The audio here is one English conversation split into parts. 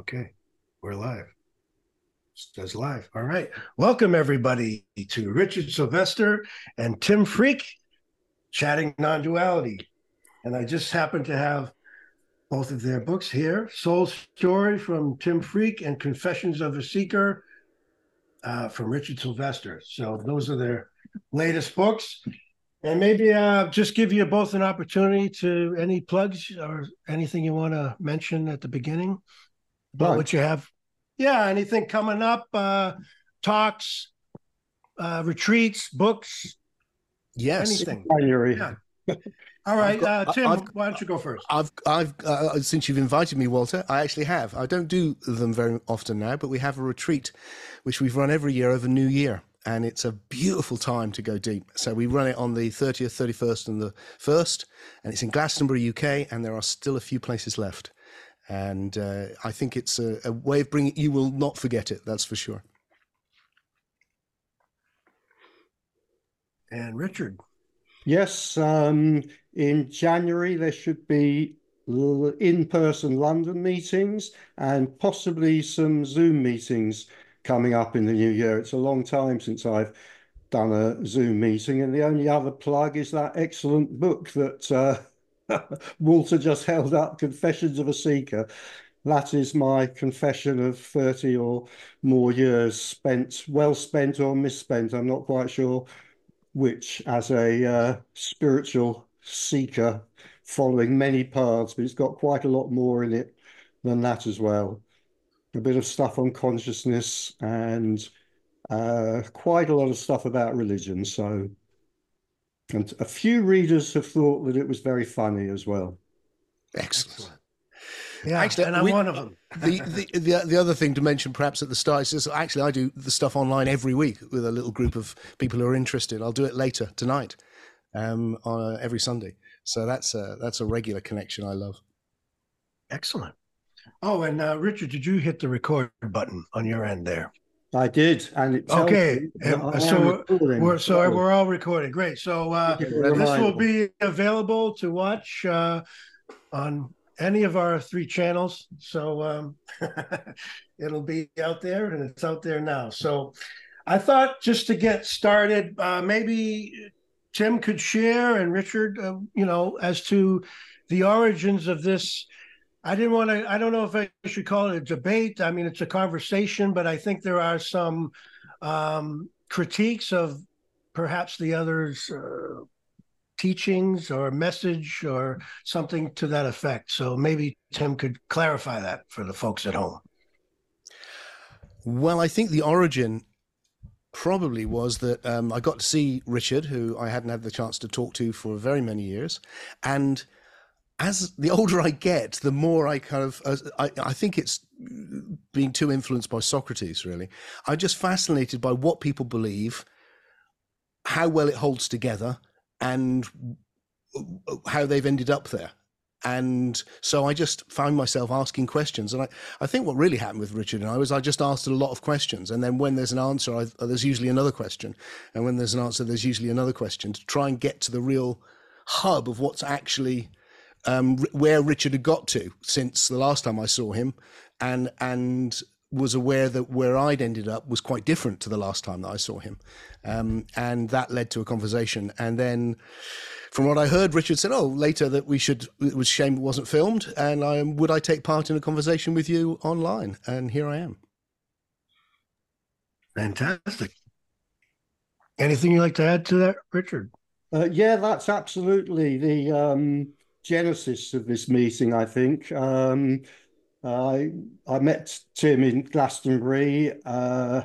Okay, we're live. Says live. All right. Welcome everybody to Richard Sylvester and Tim Freke chatting non-duality. And I just happen to have both of their books here: Soul Story from Tim Freke and Confessions of a Seeker uh, from Richard Sylvester. So those are their latest books. And maybe uh, just give you both an opportunity to any plugs or anything you want to mention at the beginning about what you have. Yeah, anything coming up, uh, talks, uh, retreats, books, Yes. anything. Yeah. All right, got- uh, Tim, I've- why don't you go first? I've, I've, uh, since you've invited me, Walter, I actually have. I don't do them very often now, but we have a retreat, which we've run every year over New Year, and it's a beautiful time to go deep. So we run it on the 30th, 31st, and the 1st, and it's in Glastonbury, UK, and there are still a few places left. And uh, I think it's a, a way of bringing, you will not forget it, that's for sure. And Richard. Yes, um, in January there should be in-person London meetings and possibly some Zoom meetings coming up in the new year. It's a long time since I've done a Zoom meeting, and the only other plug is that excellent book that uh, Walter just held up, Confessions of a Seeker. That is my confession of 30 or more years spent, well spent or misspent. I'm not quite sure which as a uh, spiritual seeker following many paths, but it's got quite a lot more in it than that as well. A bit of stuff on consciousness and uh, quite a lot of stuff about religion. So, and a few readers have thought that it was very funny as well. Excellent. Yeah, Actually, and I'm we- one of them. the, the the the other thing to mention perhaps at the start is just, actually I do the stuff online every week with a little group of people who are interested. I'll do it later tonight, um, on uh, every Sunday. So that's a that's a regular connection I love. Excellent. Oh, and uh, Richard, did you hit the record button on your end there? I did, and it Okay, me that I so we're- so we're all recording. Great. So uh, this will be available to watch uh, on any of our three channels. So um, it'll be out there, and it's out there now. So I thought just to get started, uh, maybe Tim could share and Richard, uh, you know, as to the origins of this. I didn't want to. I don't know if I should call it a debate. I mean, it's a conversation, but I think there are some um, critiques of perhaps the others' uh, teachings or message or something to that effect. So maybe Tim could clarify that for the folks at home. Well, I think the origin probably was that um, I got to see Richard, who I hadn't had the chance to talk to for very many years, and as the older I get, the more I kind of I, I think it's being too influenced by Socrates. Really, I'm just fascinated by what people believe, how well it holds together, and how they've ended up there. And so I just found myself asking questions. And I, I think what really happened with Richard and I was I just asked a lot of questions. And then when there's an answer, I, there's usually another question. And when there's an answer, there's usually another question to try and get to the real hub of what's actually um, where Richard had got to since the last time I saw him, and and was aware that where I'd ended up was quite different to the last time that I saw him, um, and that led to a conversation. And then, from what I heard, Richard said, "Oh, later that we should. It was a shame it wasn't filmed, and I, would I take part in a conversation with you online?" And here I am. Fantastic. Anything you'd like to add to that, Richard? Uh, yeah, that's absolutely the um, genesis of this meeting, I think. Um, I I met Tim in Glastonbury uh,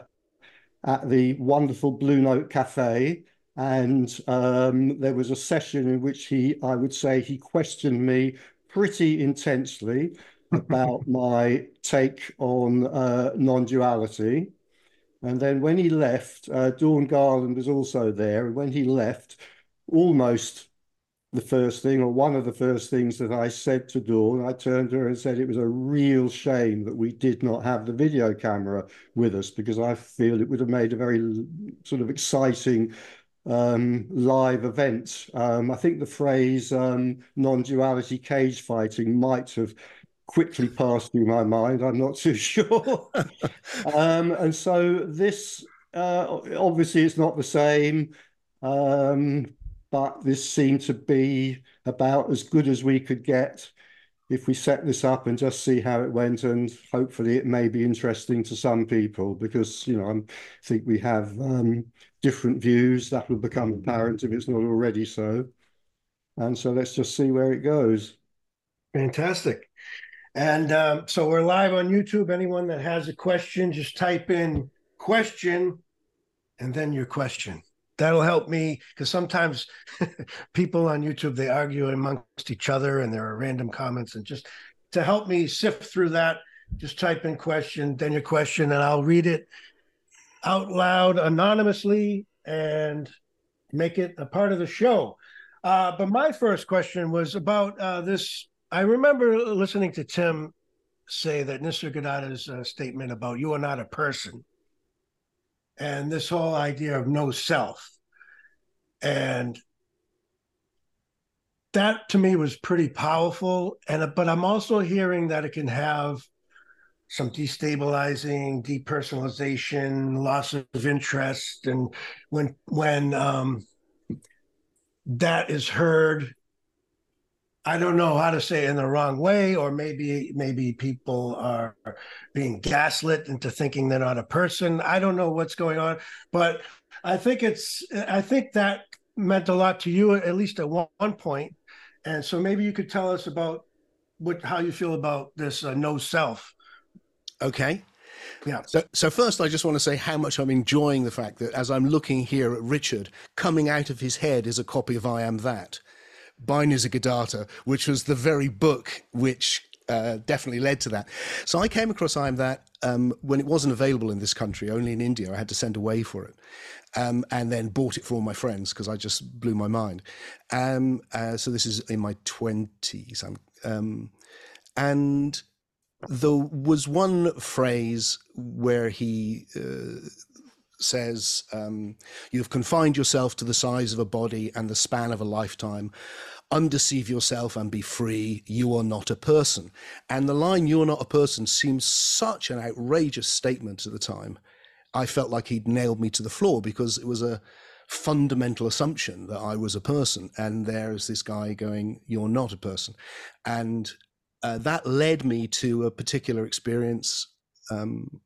at the wonderful Blue Note Cafe, and um, there was a session in which he, I would say, he questioned me pretty intensely about my take on uh, non-duality. And then when he left, uh, Dawn Garland was also there. And when he left, almost the first thing, or one of the first things that I said to Dawn, I turned to her and said it was a real shame that we did not have the video camera with us because I feel it would have made a very sort of exciting um, live event. Um, I think the phrase um, non duality cage fighting might have quickly passed through my mind. I'm not too sure. um, and so this, uh, obviously, it's not the same, um, but this seemed to be about as good as we could get if we set this up and just see how it went. And hopefully, it may be interesting to some people because, you know, I think we have um, different views that will become apparent if it's not already so. And so let's just see where it goes. Fantastic. And um, so we're live on YouTube. Anyone that has a question, just type in question and then your question. That'll help me because sometimes people on YouTube they argue amongst each other and there are random comments. And just to help me sift through that, just type in question, then your question, and I'll read it out loud anonymously and make it a part of the show. Uh, but my first question was about uh, this I remember listening to Tim say that Nisargadatta's uh, statement about you are not a person and this whole idea of no self. And that to me was pretty powerful. And but I'm also hearing that it can have some destabilizing, depersonalization, loss of interest, and when when um, that is heard I don't know how to say it in the wrong way, or maybe maybe people are being gaslit into thinking they're not a person. I don't know what's going on, but I think it's I think that meant a lot to you at least at one, point, and so maybe you could tell us about what how you feel about this uh, no self. Okay. Yeah. So, so first, I just want to say how much I'm enjoying the fact that as I'm looking here at Richard, coming out of his head is a copy of I Am That by Nisargadatta, which was the very book which uh, definitely led to that. So I came across I Am That um, when it wasn't available in this country, only in India. I had to send away for it. Um, and then bought it for all my friends because I just blew my mind. Um, uh, so this is in my 20s. Um, and there was one phrase where he uh, says, um, You've confined yourself to the size of a body and the span of a lifetime. Undeceive yourself and be free. You are not a person. And the line, You're not a person, seems such an outrageous statement at the time. I felt like he'd nailed me to the floor because it was a fundamental assumption that I was a person. And there's this guy going, You're not a person. And uh, that led me to a particular experience um,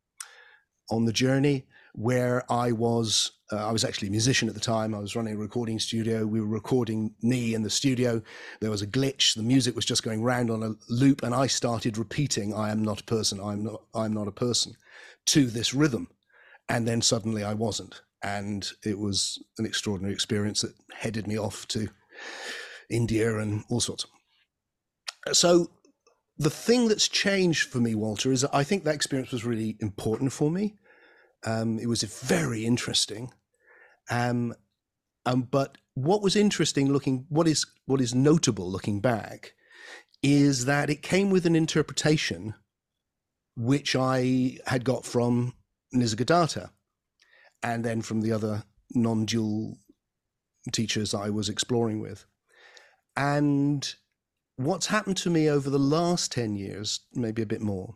on the journey where I was, uh, I was actually a musician at the time. I was running a recording studio. We were recording me in the studio. There was a glitch. The music was just going round on a loop, and I started repeating, "I am not a person. I'm not. I'm not a person," to this rhythm, and then suddenly I wasn't, and it was an extraordinary experience that headed me off to India and all sorts. So the thing that's changed for me, Walter, is I think that experience was really important for me um, it was very interesting. Um, um, but what was interesting looking, what is what is notable looking back, is that it came with an interpretation which I had got from Nisargadatta and then from the other non-dual teachers I was exploring with. And what's happened to me over the last 10 years, maybe a bit more,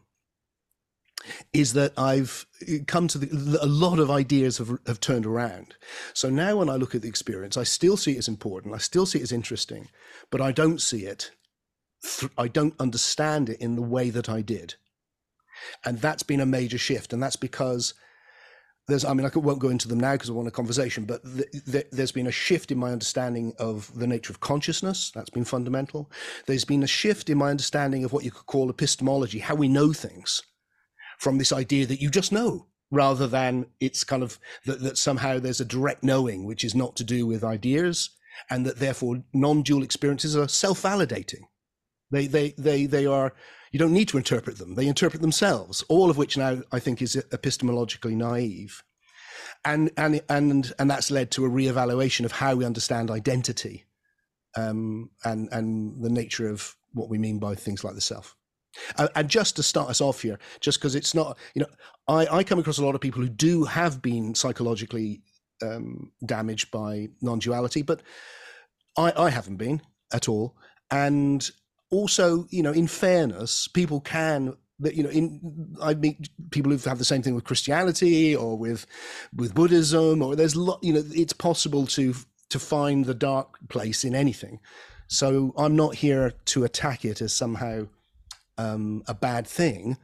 is that I've eh, come to the, a lot of ideas have, have turned around. So now when I look at the experience, I still see it as important. I still see it as interesting, but I don't see it. I don't understand it in the way that I did. And that's been a major shift. And that's because there's, I mean, I won't go into them now because I want a conversation, but there's been a shift in my understanding of the nature of consciousness. That's been fundamental. There's been a shift in my understanding of what you could call epistemology, how we know things from this idea that you just know rather than it's kind of that, that somehow there's a direct knowing which is not to do with ideas and that therefore non-dual experiences are self-validating. They they they they are you don't need to interpret them. They interpret themselves all of which now i think is epistemologically naive. And and and and that's led to a reevaluation of how we understand identity um, and and the nature of what we mean by things like the self and just to start us off here, just because it's not, you know, I, I come across a lot of people who do have been psychologically um, damaged by non duality, but I, I haven't been at all. And also, you know, in fairness, people can that you know in i meet people who have the same thing with christianity or with with buddhism or there's lot you know it's possible to to find the dark place in anything so i'm not here to attack it as somehow um, a bad thing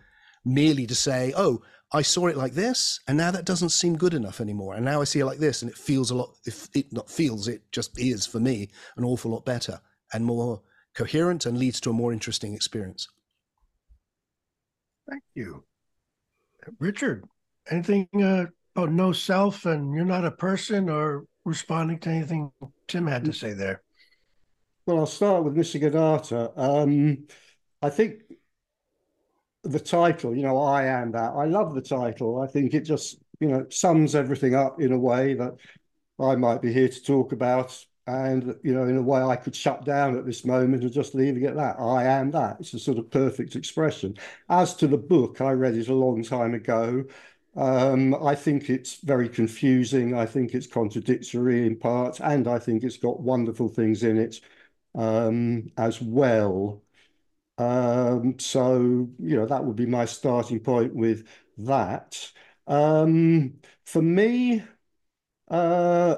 merely to say oh i saw it like this and now that doesn't seem good enough anymore and now i see it like this and it feels a lot if it not feels it just is for me an awful lot better and more coherent and leads to a more interesting experience Thank you. Richard, anything uh, about no self and you're not a person or responding to anything Tim had to say there? Well, I'll start with Nisargadatta. Um, I think the title, you know, I am that. I love the title. I think it just, you know, sums everything up in a way that I might be here to talk about and you know in a way i could shut down at this moment and just leave it at that. I am that. It's a sort of perfect expression. As to the book i read it a long time ago. Um, i think it's very confusing. I think it's contradictory in parts and i think it's got wonderful things in it um, as well um, so you know that would be my starting point with that um, for me uh,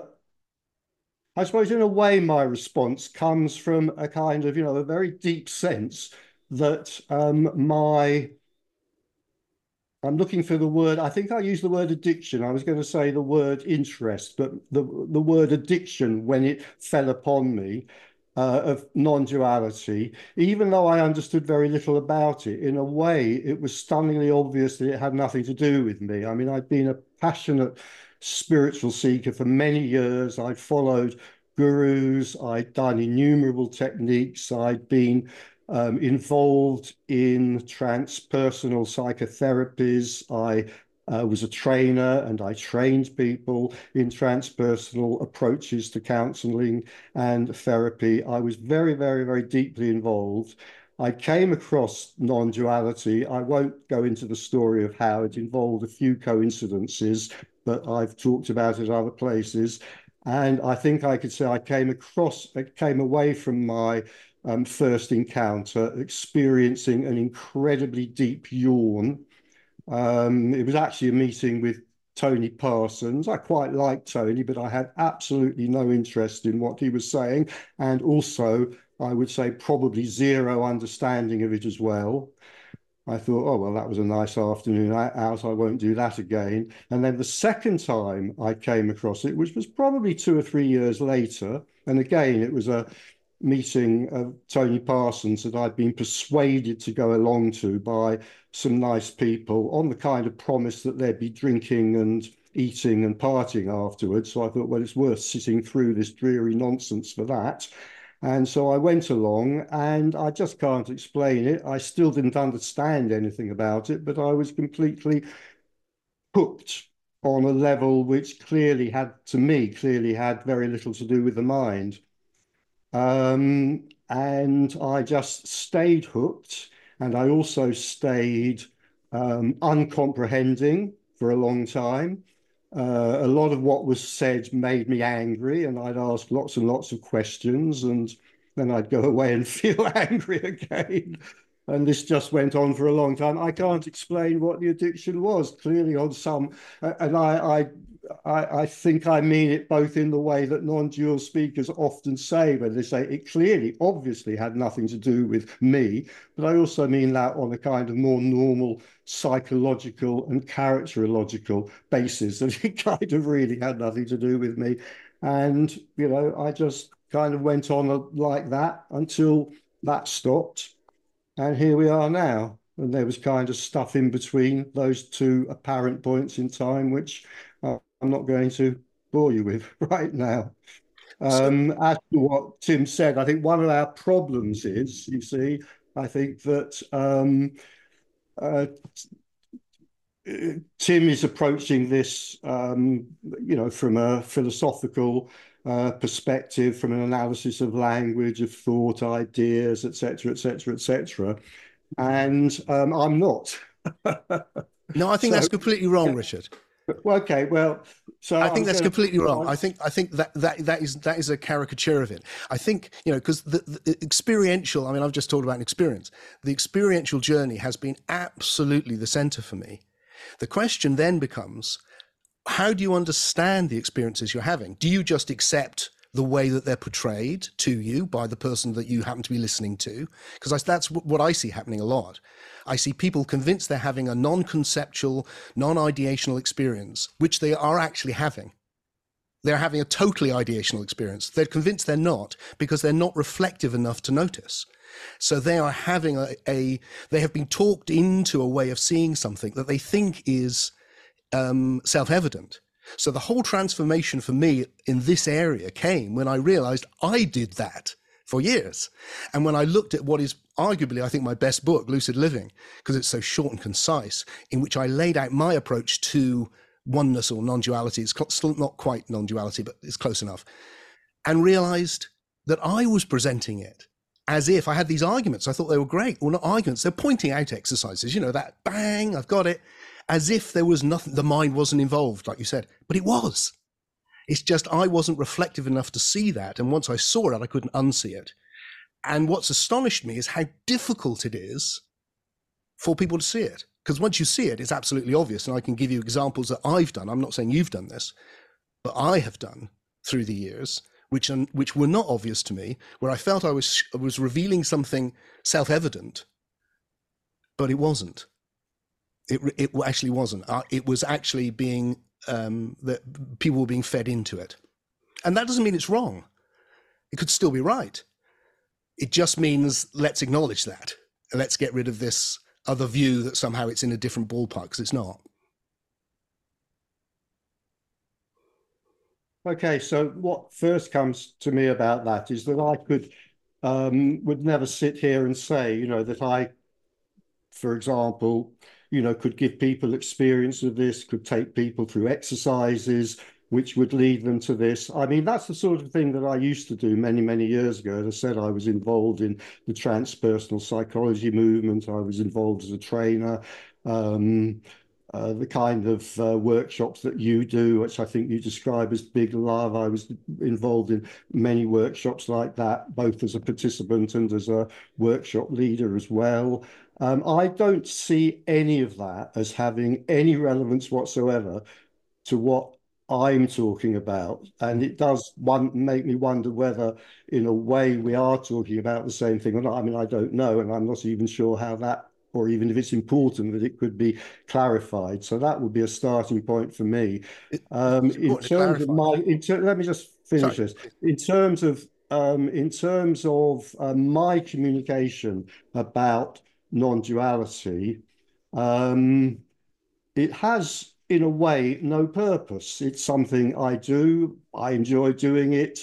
I suppose in a way my response comes from a kind of, you know, a very deep sense that um, my, I'm looking for the word, I think I used the word addiction. I was going to say the word interest, but the, the word addiction when it fell upon me uh, of non-duality, even though I understood very little about it, in a way it was stunningly obvious that it had nothing to do with me. I mean, I'd been a passionate spiritual seeker for many years. I'd followed gurus, I'd done innumerable techniques, I'd been um, involved in transpersonal psychotherapies. I uh, was a trainer and I trained people in transpersonal approaches to counseling and therapy. I was very, very, very deeply involved. I came across non duality. I won't go into the story of how it involved a few coincidences, but I've talked about it other places. And I think I could say I came across, I came away from my um, first encounter experiencing an incredibly deep yawn. Um, it was actually a meeting with Tony Parsons. I quite liked Tony, but I had absolutely no interest in what he was saying. And also, I would say probably zero understanding of it as well. I thought, oh, well, that was a nice afternoon out. I won't do that again. And then the second time I came across it, which was probably two or three years later, and again, it was a meeting of Tony Parsons that I'd been persuaded to go along to by some nice people on the kind of promise that there'd be drinking and eating and partying afterwards. So I thought, well, it's worth sitting through this dreary nonsense for that. And so I went along and I just can't explain it. I still didn't understand anything about it, but I was completely hooked on a level which clearly had, to me, clearly had very little to do with the mind. Um, and I just stayed hooked. And I also stayed um, uncomprehending for a long time. Uh, a lot of what was said made me angry, and I'd ask lots and lots of questions, and then I'd go away and feel angry again. And this just went on for a long time. I can't explain what the addiction was. Clearly, on some, and I, I I, I, think I mean it both in the way that non-dual speakers often say, when they say it clearly, obviously had nothing to do with me, but I also mean that on a kind of more normal psychological and characterological basis, that it kind of really had nothing to do with me. And, you know, I just kind of went on like that until that stopped. And here we are now. And there was kind of stuff in between those two apparent points in time, which I'm not going to bore you with right now. Um, as to what Tim said, I think one of our problems is, you see, I think that um, uh, Tim is approaching this, um, you know, from a philosophical uh, perspective, from an analysis of language, of thought, ideas, etc., etc., etc. And um, I'm not. no, I think so, that's completely wrong, Richard. Okay, well, so I think that's gonna... completely wrong. I think I think that that that is that is a caricature of it. I think you know because the, the, experiential. I mean, I've just talked about an experience. The experiential journey has been absolutely the center for me. The question then becomes, how do you understand the experiences you're having? Do you just accept the way that they're portrayed to you by the person that you happen to be listening to? Because that's what I see happening a lot. I see people convinced they're having a non conceptual, non ideational experience, which they are actually having. They're having a totally ideational experience. They're convinced they're not because they're not reflective enough to notice. So they are having a, a they have been talked into a way of seeing something that they think is um, self evident. So the whole transformation for me in this area came when I realized I did that for years. And when I looked at what is arguably, I think, my best book, Lucid Living, because it's so short and concise, in which I laid out my approach to oneness or non duality. It's still not quite non duality, but it's close enough. And realized that I was presenting it as if I had these arguments. I thought they were great. Well, not arguments, they're pointing out exercises, you know, that bang, I've got it, as if there was nothing, the mind wasn't involved, like you said, but it was. It's just I wasn't reflective enough to see that. And once I saw it, I couldn't unsee it. And what's astonished me is how difficult it is for people to see it. Because once you see it, it's absolutely obvious. And I can give you examples that I've done. I'm not saying you've done this, but I have done through the years, which, which were not obvious to me, where I felt I was, was revealing something self evident, but it wasn't. It, it actually wasn't. Uh, it was actually being, um, that people were being fed into it. And that doesn't mean it's wrong. It could still be right it just means let's acknowledge that. Let's get rid of this other view that somehow it's in a different ballpark because it's not. Okay, so what first comes to me about that is that I could um, would never sit here and say, you know, that I, for example, you know, could give people experience of this, could take people through exercises, which would lead them to this. I mean, that's the sort of thing that I used to do many, many years ago. As I said, I was involved in the transpersonal psychology movement. I was involved as a trainer. Um, uh, the kind of uh, workshops that you do, which I think you describe as big love. I was involved in many workshops like that, both as a participant and as a workshop leader as well. Um, I don't see any of that as having any relevance whatsoever to what I'm talking about. And it does one make me wonder whether, in a way, we are talking about the same thing or not. I mean, I don't know, and I'm not even sure how that, or even if it's important that it could be clarified. So that would be a starting point for me. Um, in terms of my, ter- let me just finish Sorry. this. In terms of um, in terms of uh, my communication about non-duality, um, it has in a way, no purpose. It's something I do. I enjoy doing it.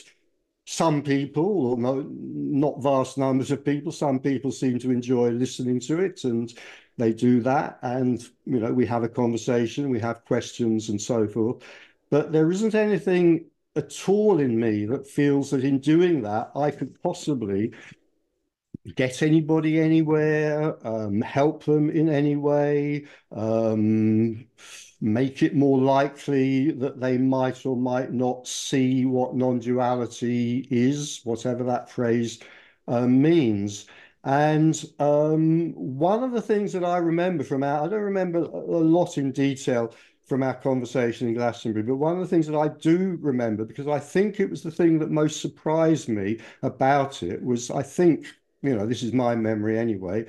Some people, or no, not vast numbers of people, some people seem to enjoy listening to it and they do that. And, you know, we have a conversation, we have questions and so forth. But there isn't anything at all in me that feels that in doing that, I could possibly get anybody anywhere, um, help them in any way, um, make it more likely that they might or might not see what non-duality is, whatever that phrase uh, means. And um, one of the things that I remember from our, I don't remember a lot in detail from our conversation in Glastonbury, but one of the things that I do remember, because I think it was the thing that most surprised me about it, was I think, you know, this is my memory anyway,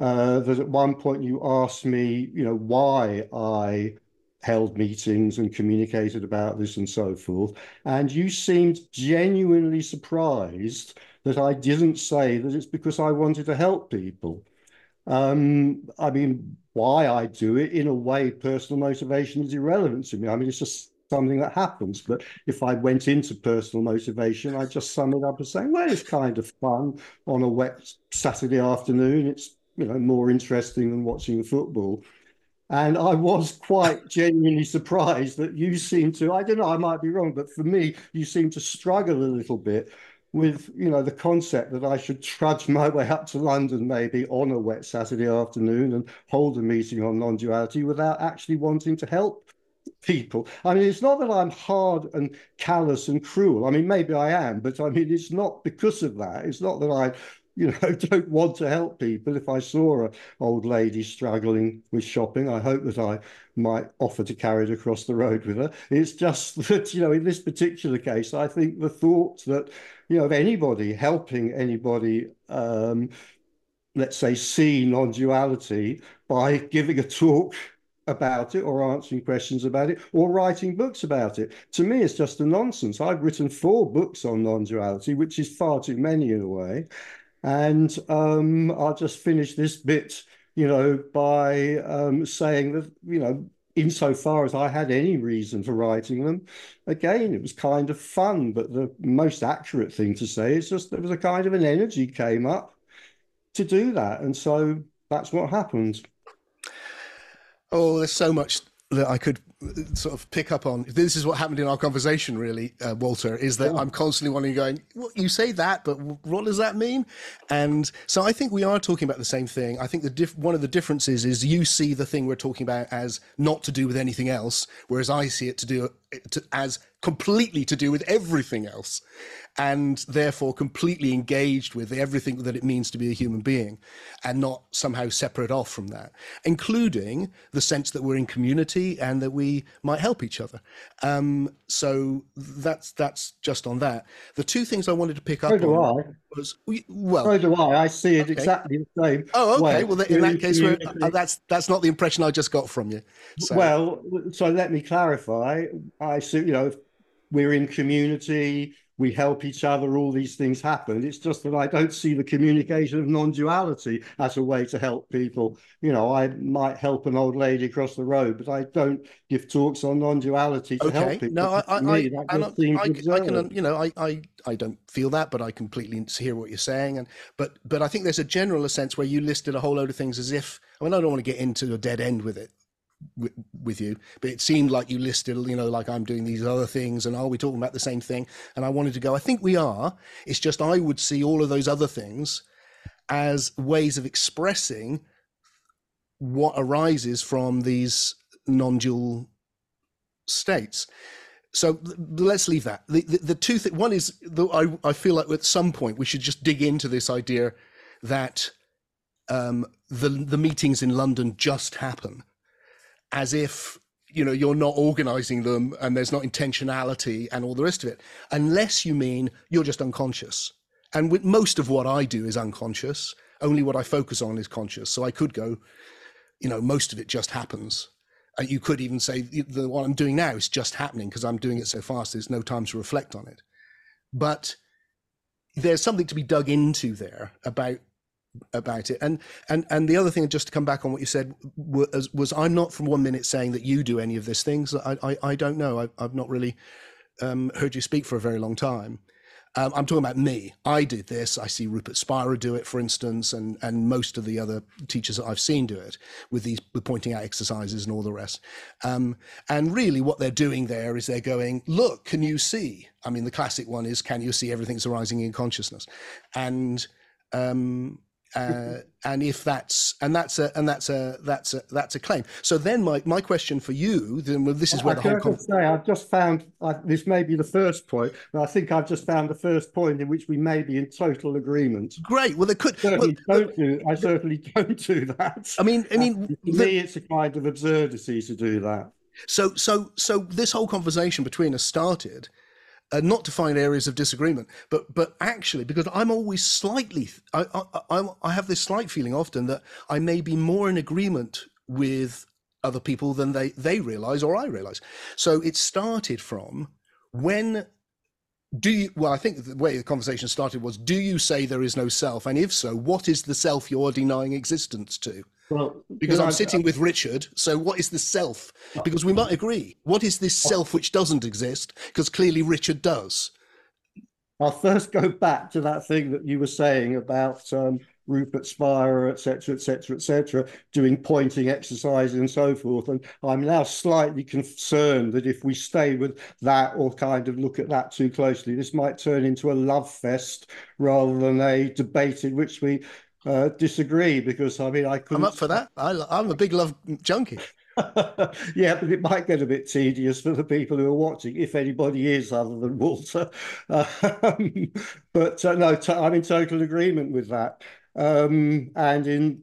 uh, that at one point you asked me, you know, why I held meetings and communicated about this and so forth. And you seemed genuinely surprised that I didn't say that it's because I wanted to help people. Um, I mean, why I do it in a way, personal motivation is irrelevant to me. I mean, it's just something that happens. But if I went into personal motivation, I just sum it up as saying, well, it's kind of fun on a wet Saturday afternoon. It's you know more interesting than watching football. And I was quite genuinely surprised that you seem to, I don't know, I might be wrong, but for me, you seem to struggle a little bit with, you know, the concept that I should trudge my way up to London maybe on a wet Saturday afternoon and hold a meeting on non-duality without actually wanting to help people. I mean, it's not that I'm hard and callous and cruel. I mean, maybe I am, but I mean, it's not because of that. It's not that I you know, don't want to help people. If I saw an old lady struggling with shopping, I hope that I might offer to carry it across the road with her. It's just that, you know, in this particular case, I think the thought that, you know, of anybody helping anybody, um, let's say, see non duality by giving a talk about it or answering questions about it or writing books about it. To me, it's just a nonsense. I've written four books on non duality, which is far too many in a way. And um, I'll just finish this bit, you know, by um, saying that, you know, insofar as I had any reason for writing them, again, it was kind of fun. But the most accurate thing to say is just there was a kind of an energy came up to do that. And so that's what happened. Oh, there's so much that I could sort of pick up on. This is what happened in our conversation, really, uh, Walter. Is that I'm constantly wanting going. Well, you say that, but what does that mean? And so I think we are talking about the same thing. I think the diff- one of the differences is you see the thing we're talking about as not to do with anything else, whereas I see it to do to, as completely to do with everything else and therefore completely engaged with everything that it means to be a human being and not somehow separate off from that, including the sense that we're in community and that we might help each other. Um, so that's that's just on that. The two things I wanted to pick up so do I. was well. So do I. I see it Okay. exactly the same. Oh, okay. way. Well, in that case, we're, uh, that's that's not the impression I just got from you. So, Well, so let me clarify. I see, you know, we're in community, we help each other, all these things happen. It's just that I don't see the communication of non duality as a way to help people. You know, I might help an old lady across the road, but I don't give talks on non duality to help people. No, I, me, I, that and just I, I, I can, you know, I, I, I don't feel that, but I completely hear what you're saying. And but, but I think there's a general sense where you listed a whole load of things as if. I mean, I don't want to get into a dead end with it with, you, but it seemed like you listed, you know, like I'm doing these other things, and are we talking about the same thing? And I wanted to go. I think we are. It's just I would see all of those other things as ways of expressing what arises from these non-dual states. So let's leave that. The, the, the two things, one is, I, I feel like at some point we should just dig into this idea that um, the, the meetings in London just happen as if, you know, you're not organizing them and there's not intentionality and all the rest of it, unless you mean you're just unconscious. And with most of what I do is unconscious. Only what I focus on is conscious. So I could go, you know, most of it just happens. And you could even say the, what I'm doing now is just happening because I'm doing it so fast. There's no time to reflect on it. But there's something to be dug into there about about it. And and and the other thing, just to come back on what you said, was, was I'm not from one minute saying that you do any of these things. I I, I don't know. I, I've not really um, heard you speak for a very long time. Um, I'm talking about me. I did this. I see Rupert Spira do it, for instance, and and most of the other teachers that I've seen do it with these with pointing out exercises and all the rest. Um, and really, what they're doing there is they're going, look, can you see? I mean, the classic one is, can you see everything's arising in consciousness? And um, uh, and if that's and that's a and that's a that's a that's a claim. So then my my question for you, then well, this is where I the whole con- say I've just found I, this may be the first point, but I think I've just found the first point in which we may be in total agreement. great. Well, there could. Certainly well, don't do. I certainly don't do that. I mean, I mean, to the- me, it's a kind of absurdity to do that. So, so, so this whole conversation between us started uh, not to find areas of disagreement, but but actually because I'm always slightly, I, I I I have this slight feeling often that I may be more in agreement with other people than they they realize or I realize. So it started from when do you well i think the way the conversation started was do you say there is no self and if so what is the self you're denying existence to Well, because I'm I- sitting with Richard. So, what is the self? Because we might agree. What is this self which doesn't exist? Because clearly Richard does. I'll first go back to that thing that you were saying about um, Rupert Spira, etc., etc., etc., doing pointing exercises and so forth. And I'm now slightly concerned that if we stay with that or kind of look at that too closely, this might turn into a love fest rather than a debate in which we uh, disagree. Because I mean, I couldn't. I'm up for that. I, I'm a big love junkie. yeah, but it might get a bit tedious for the people who are watching, if anybody is other than Walter. Um, but uh, no, I'm in total agreement with that. Um, and in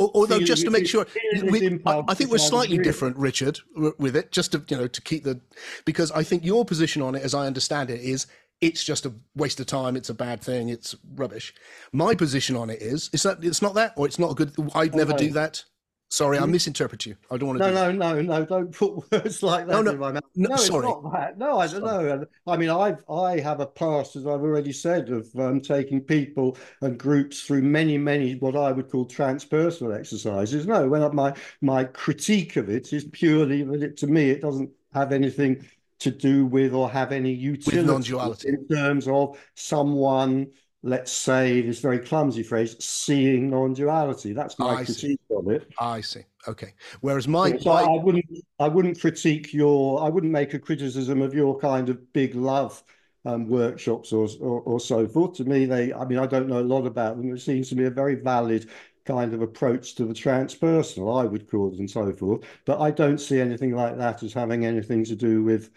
Although, just to make sure, we, I, I think we're slightly different, Richard, with it. Just to you know, to keep the, because I think your position on it, as I understand it, is it's just a waste of time. It's a bad thing. It's rubbish. My position on it is, is that it's not that, or it's not a good. I'd never do that. Sorry, I misinterpret you. I don't want to. No, no, no, no. Don't put words like that no, no, in my mouth. No, no sorry. it's not that. No, I don't sorry. know. I mean, I've I have a past, as I've already said, of um, taking people and groups through many, many what I would call transpersonal exercises. No, when my my critique of it is purely that it, to me it doesn't have anything to do with or have any utility in terms of someone let's say this very clumsy phrase, seeing non-duality. That's my I critique see. of it. I see. Okay. Whereas my, so my... I wouldn't I wouldn't critique your I wouldn't make a criticism of your kind of big love um, workshops or, or, or so forth. To me, they I mean I don't know a lot about them. It seems to be a very valid kind of approach to the transpersonal, I would call it, and so forth. But I don't see anything like that as having anything to do with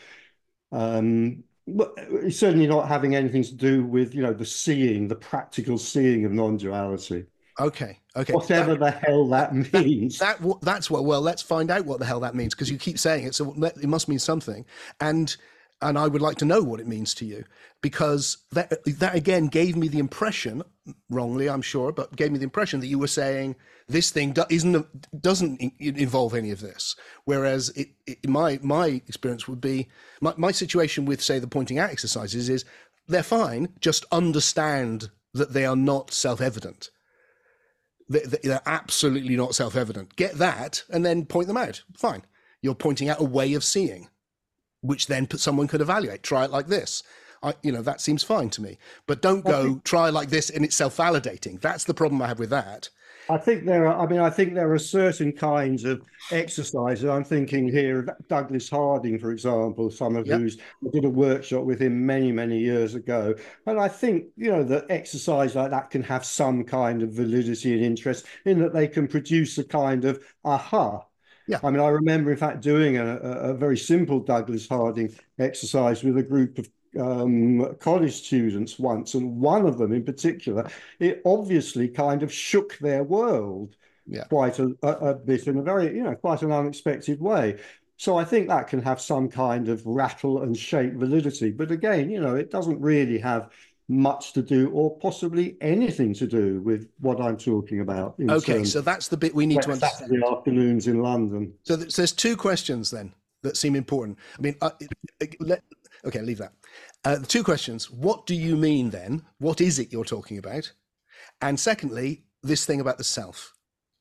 um, certainly not having anything to do with you know the seeing, the practical seeing of non-duality. Okay. Okay. Whatever that, the hell that means. That, that, that's what. Well, let's find out what the hell that means because you keep saying it, so it must mean something. And and I would like to know what it means to you because that that again gave me the impression, wrongly I'm sure, but gave me the impression that you were saying this thing isn't doesn't involve any of this. Whereas it, it, my my experience would be my, my situation with say the pointing out exercises is they're fine, just understand that they are not self-evident. They're absolutely not self-evident. Get that and then point them out. Fine. You're pointing out a way of seeing which then someone could evaluate. Try it like this. I, you know, that seems fine to me. But don't go think, try like this and it's self-validating. That's the problem I have with that. I think there are. I mean, I think there are certain kinds of exercises. I'm thinking here of Douglas Harding, for example, some of yep. whose I did a workshop with him many, many years ago. And I think you know that exercise like that can have some kind of validity and interest in that they can produce a kind of aha yeah. I mean, I remember, in fact, doing a, a very simple Douglas Harding exercise with a group of um, college students once, and one of them in particular, it obviously kind of shook their world yeah. quite a, a, a, bit in a very, you know, quite an unexpected way. So I think that can have some kind of rattle and shake validity. But again, you know, it doesn't really have much to do or possibly anything to do with what I'm talking about. Okay, so that's the bit we need to understand. Saturday afternoons in London. So there's two questions then that seem important. I mean, uh, let, okay, leave that. Uh, the two questions. What do you mean then? What is it you're talking about? And secondly, this thing about the self.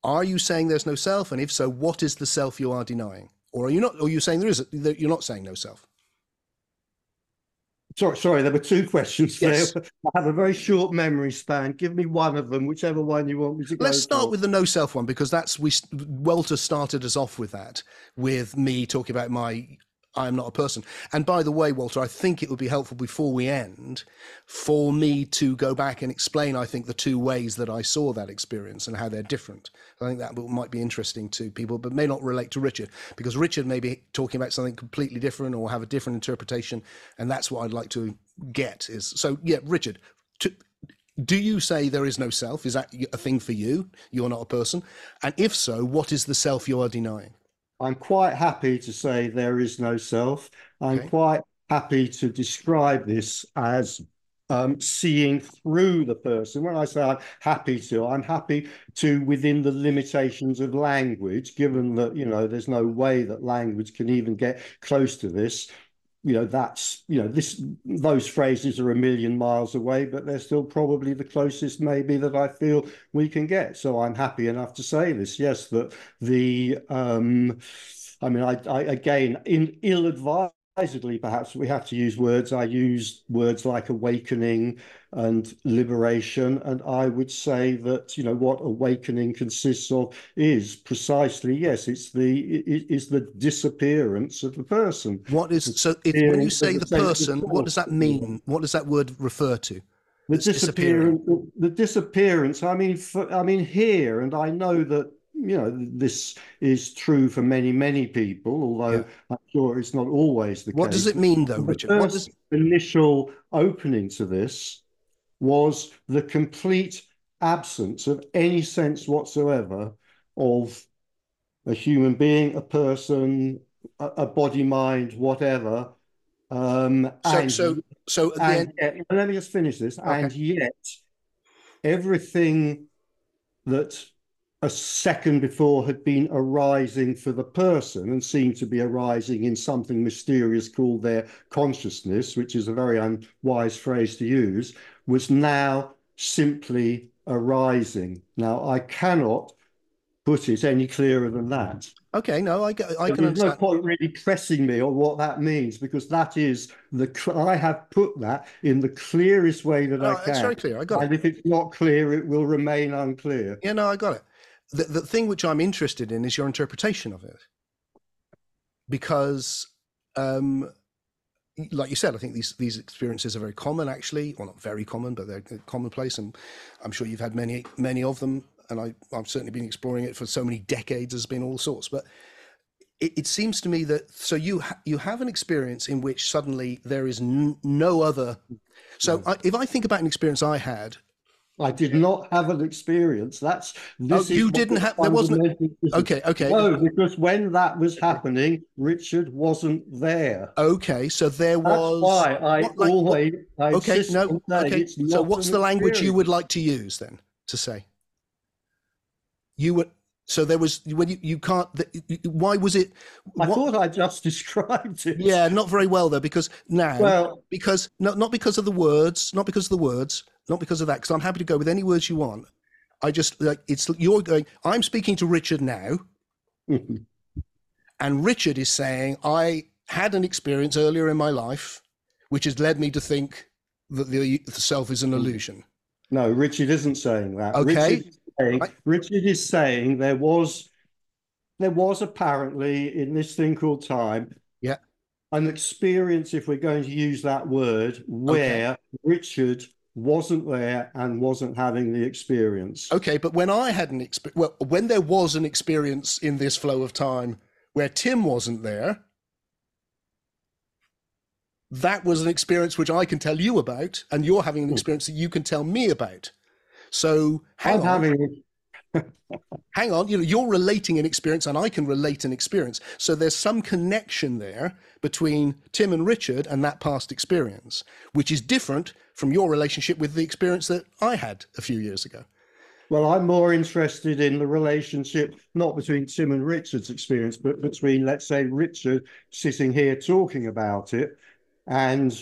Are you saying there's no self? And if so, what is the self you are denying? Or are you not? Or are you saying there is? A, you're not saying no self? Sorry, sorry, there were two questions yes. there. I have a very short memory span. Give me one of them, whichever one you want me to go. Let's start for. with the no self one because that's we Walter started us off with that, with me talking about my I am not a person. And by the way, Walter, I think it would be helpful before we end for me to go back and explain, I think, the two ways that I saw that experience and how they're different. I think that might be interesting to people, but may not relate to Richard because Richard may be talking about something completely different or have a different interpretation. And that's what I'd like to get is so, yeah, Richard, to, do you say there is no self? Is that a thing for you? You're not a person? And if so, what is the self you are denying? I'm quite happy to say there is no self. I'm okay. quite happy to describe this as um, seeing through the person. When I say I'm happy to, I'm happy to within the limitations of language, given that, you know, there's no way that language can even get close to this you know that's you know this those phrases are a million miles away but they're still probably the closest maybe that i feel we can get. So i'm happy enough to say this. Yes that the um i mean i, I again in ill advised advisedly, perhaps we have to use words. I use words like awakening and liberation, and I would say that you know what awakening consists of is precisely yes, it's the it is the disappearance of the person. What is so? If, when you say the, the person, what does that mean? What does that word refer to? The disappearance, the disappearance. I mean, for, I mean here, and I know that you know, this is true for many, many people, although Yeah. I'm sure it's not always the case. What does it mean, though, The Richard? What first does, initial opening to this was the complete absence of any sense whatsoever of a human being, a person, a, a body, mind, whatever. Um, so, and so, so the and yet, let me just finish this. And yet, everything that a second before had been arising for the person and seemed to be arising in something mysterious called their consciousness, which is a very unwise phrase to use, was now simply arising. Now, I cannot put it any clearer than that. okay, no, I, I can there's no point really pressing me on what that means because that is the I have put that in the clearest way that No, I Oh, it's very can. clear. I got it. And if it's not clear, it will remain unclear. Yeah, no, I got it. The, the thing which I'm interested in is your interpretation of it. Because, um, like you said, I think these, these experiences are very common, actually. Well, not very common, but they're commonplace. And I'm sure you've had many, many of them. And I, I've certainly been exploring it for so many decades. There's been all sorts. But it, it seems to me that so you ha- you have an experience in which suddenly there is n- no other. So I, if I think about an experience I had I did not have an experience. That's Oh, this. is you didn't have- there wasn't- Okay, okay. No, because when that was happening, Richard wasn't there. Okay, so there That's was. why I what, like, what- always I okay, no, okay. So what's the language you would like to use then to say? You would. So there was when you you can't. Why was it? I what- thought I just described it. yeah, not very well though, because now Well, because no, not because of the words, not because of the words, not because of that. Because I'm happy to go with any words you want. I just like it's you're going. I'm speaking to Richard now, and Richard is saying I had an experience earlier in my life, which has led me to think that the, the self is an hmm. illusion. no, Richard isn't saying that. Okay. Richard is saying, Right. Richard is saying there was there was apparently in this thing called time Yeah. an experience, if we're going to use that word, where Richard wasn't there and wasn't having the experience. Okay, but when I had an experience, well, when there was an experience in this flow of time where Tim wasn't there, that was an experience which I can tell you about, and you're having an Hmm. experience that you can tell me about. So I'm on, having hang on. You know, you're relating an experience, and I can relate an experience. So there's some connection there between Tim and Richard and that past experience, which is different from your relationship with the experience that I had a few years ago. Well, I'm more interested in the relationship, not between Tim and Richard's experience, but between, let's say, Richard sitting here talking about it. And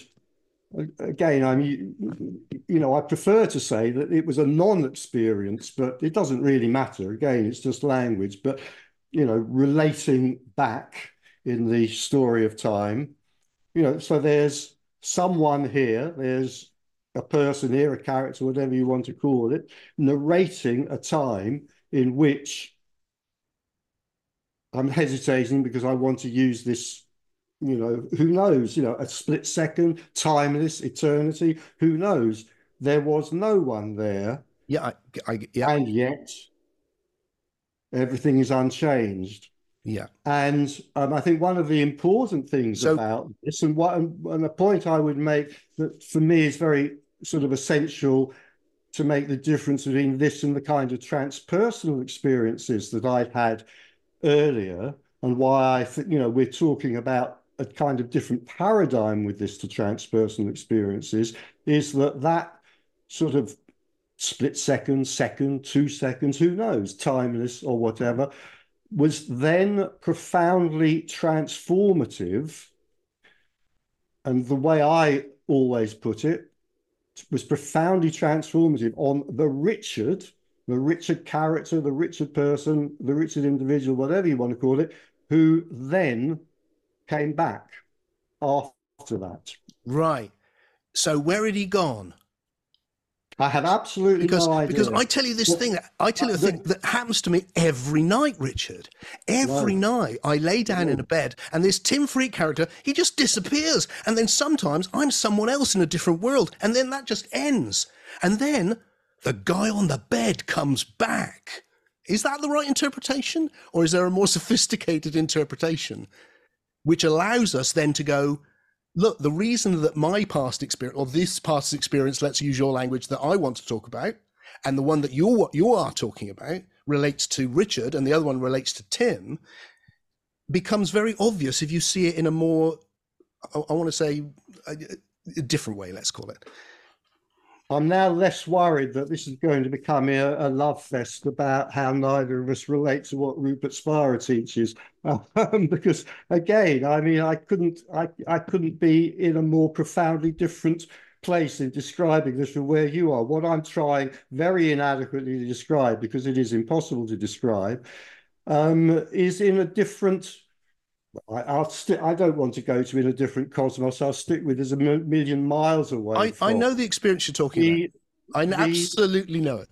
again, I mean, you know, I prefer to say that it was a non experience, but it doesn't really matter. Again, it's just language. But, you know, relating back in the story of time, you know, so there's someone here, there's a person here, a character, whatever you want to call it, narrating a time in which I'm hesitating because I want to use this, you know, who knows, you know, a split second, timeless, eternity, who knows? There was no one there, Yeah, I, I yeah, and yet everything is unchanged. yeah. And um, I think one of the important things So- about this, and what and a point I would make that for me is very sort of essential to make the difference between this and the kind of transpersonal experiences that I've had earlier, and why I think you know we're talking about a kind of different paradigm with this to transpersonal experiences, is that that sort of split second, second, two seconds, who knows, timeless or whatever, was then profoundly transformative. And the way I always put it was profoundly transformative on the Richard, the Richard character, the Richard person, the Richard individual, whatever you want to call it, who then came back after that. Right. So where had he gone? I have absolutely Because no idea. because I tell you this Well, thing that I tell you a uh, thing that happens to me every night, Richard. Every night I lay down in a bed and this Tim Freke character, he just disappears. And then sometimes I'm someone else in a different world. And then that just ends. And then the guy on the bed comes back. Is that the right interpretation? Or is there a more sophisticated interpretation which allows us then to go, look, the reason that my past experience or this past experience, let's use your language that I want to talk about, and the one that you you are talking about relates to Richard, and the other one relates to Tim, becomes very obvious if you see it in a more, I, I want to say, a, a different way. Let's call it. I'm now less worried that this is going to become a, a love fest about how neither of us relate to what Rupert Spira teaches, um, because again, I mean, I couldn't, I, I couldn't be in a more profoundly different place in describing this from where you are. What I'm trying very inadequately to describe, because it is impossible to describe, um, is in a different I, will stick. I don't want to go to in a different cosmos. I'll stick with as a million miles away. I, I know the experience you're talking the, about. I the, absolutely know it.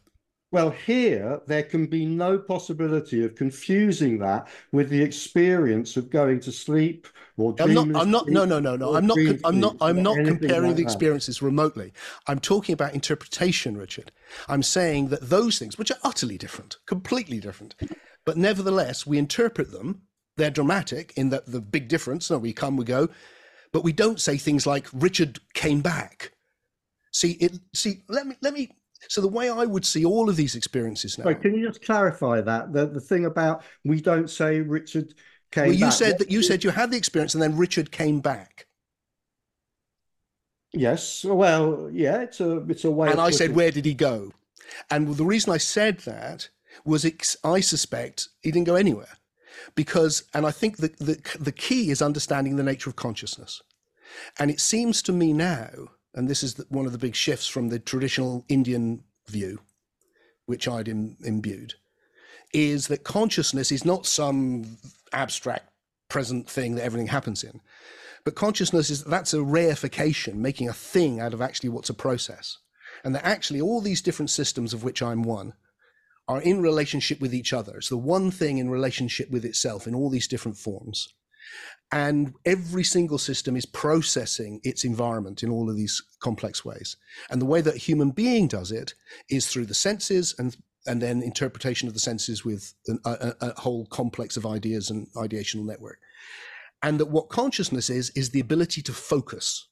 Well, here there can be no possibility of confusing that with the experience of going to sleep or I'm not. I'm not. No, no, no, no. I'm not. I'm not. I'm not comparing like the experiences that. remotely. I'm talking about interpretation, Richard. I'm saying that those things, which are utterly different, completely different, but nevertheless we interpret them they're dramatic in that the big difference. No, we come, we go, but we don't say things like Richard came back. See it. See, let me let me. So the way I would see all of these experiences now. Wait, can you just clarify that the the thing about we don't say Richard came. Back. Well, you back. said that you said you had the experience and then Richard came back. Yes. Well, yeah. It's a it's a way. And I said, where did he go? And the reason I said that was, I suspect he didn't go anywhere because and i think the, the, the key is understanding the nature of consciousness. And it seems to me now and this is the, one of the big shifts from the traditional indian view which i'd Im, imbued is that consciousness is not some abstract present thing that everything happens in. But consciousness is that's a reification making a thing out of actually what's a process. And that actually all these different systems of which i'm one are in relationship with each other. It's the one thing in relationship with itself in all these different forms. And every single system is processing its environment in all of these complex ways. And the way that a human being does it is through the senses and and then interpretation of the senses with a, a, a whole complex of ideas and ideational network. And that what consciousness is, is the ability to focus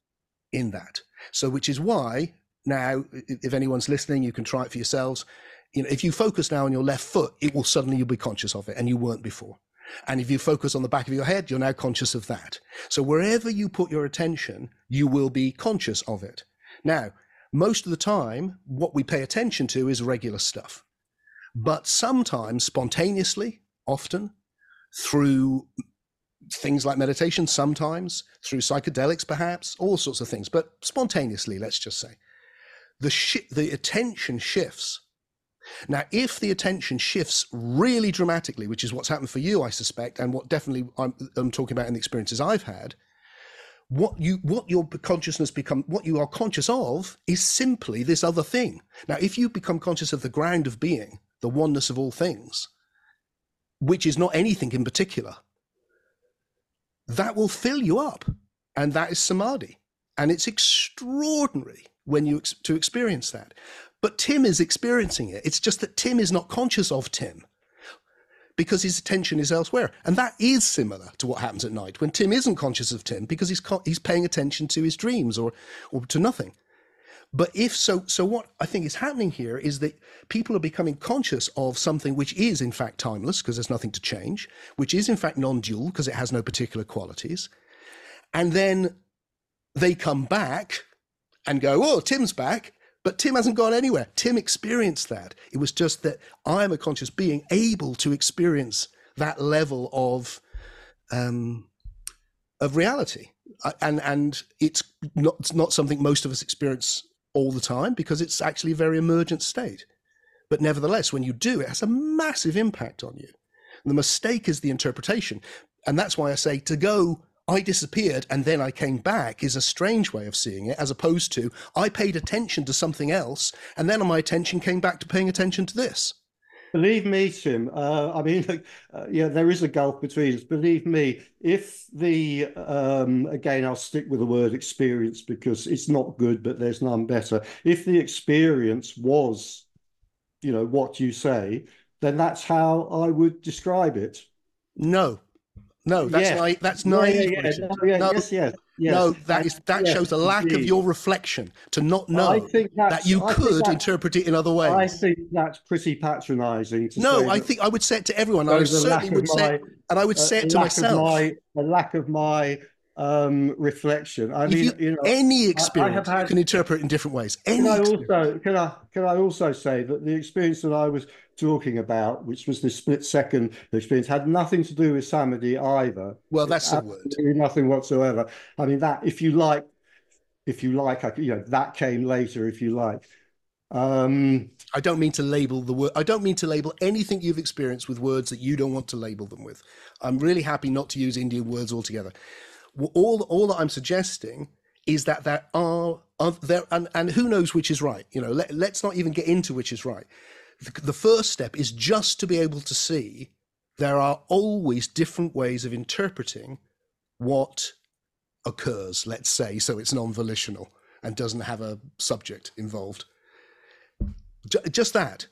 in that. So, which is why now, if anyone's listening, you can try it for yourselves you know, if you focus now on your left foot, it will suddenly you'll be conscious of it, and you weren't before. And if you focus on the back of your head, you're now conscious of that. So wherever you put your attention, you will be conscious of it. Now, most of the time, what we pay attention to is regular stuff. But sometimes, spontaneously, often, through things like meditation, sometimes through psychedelics, perhaps, all sorts of things, but spontaneously, let's just say, the, the attention shifts now, if the attention shifts really dramatically, which is what's happened for you, I suspect, and what definitely I'm, I'm talking about in the experiences I've had, what you what your consciousness become what you are conscious of is simply this other thing. Now, if you become conscious of the ground of being, the oneness of all things, which is not anything in particular, that will fill you up, and that is samadhi, and it's extraordinary when you to experience that. But Tim is experiencing it. It's just that Tim is not conscious of Tim because his attention is elsewhere. And that is similar to what happens at night when Tim isn't conscious of Tim because he's he's paying attention to his dreams or or to nothing. But if so, so what I think is happening here is that people are becoming conscious of something which is in fact timeless because there's nothing to change, which is in fact non-dual because it has no particular qualities, and then they come back and go, "Oh, Tim's back," But Tim hasn't gone anywhere. Tim experienced that. It was just that I am a conscious being able to experience that level of um, of reality, and and it's not it's not something most of us experience all the time because it's actually a very emergent state. But nevertheless, when you do, it has a massive impact on you. And the mistake is the interpretation, and that's why I say to go I disappeared and then I came back is a strange way of seeing it, as opposed to I paid attention to something else and then my attention came back to paying attention to this. Believe me, Tim. Uh, I mean, uh, yeah, there is a gulf between us. Believe me, if the um, again, I'll stick with the word experience because it's not good, but there's none better. If the experience was, you know, what you say, then that's how I would describe it. No, no, that's Yes. like that's Yeah, yeah, naive. yeah, no, yeah, No, yes, yes, yes. no, that is that Yes, shows a lack of your reflection to not I know think that you I could interpret it in other ways. I think that's pretty patronising. to No, say I think I would say it to everyone. I certainly would say, my, it, and I would say it to myself. my, a lack of my um, reflection. I If mean, you- you know, Any experience had- you can interpret in different ways. Any Can I experience. also can I can I also say that the experience that I was talking about, which was the split second experience, had nothing to do with Samadhi either. well, that's the word. Nothing whatsoever. I mean that if you like, if you like, I, you know that came later. If you like, um, I don't mean to label the word. I don't mean to label anything you've experienced with words that you don't want to label them with. I'm really happy not to use Indian words altogether. All all that I'm suggesting is that there are, are there, and, and who knows which is right. You know, let, let's not even get into which is right. The, first step is just to be able to see there are always different ways of interpreting what occurs. Let's say so it's non-volitional and doesn't have a subject involved. Ju- just that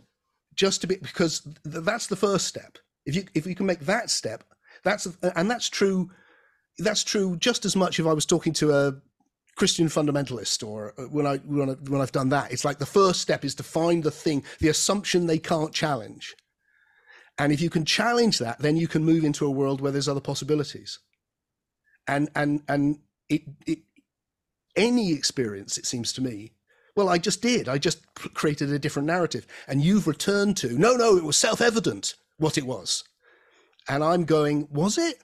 just to be because th- that's the first step if you if you can make that step that's and that's true that's true just as much if i was talking to a christian fundamentalist or uh, when i when, I, when i've done that it's like the first step is to find the thing the assumption they can't challenge and if you can challenge that then you can move into a world where there's other possibilities and and and it, it any experience it seems to me well, I just did. I just created a different narrative. And you've returned to, no, no, it was self evident what it was. And I'm going, was it?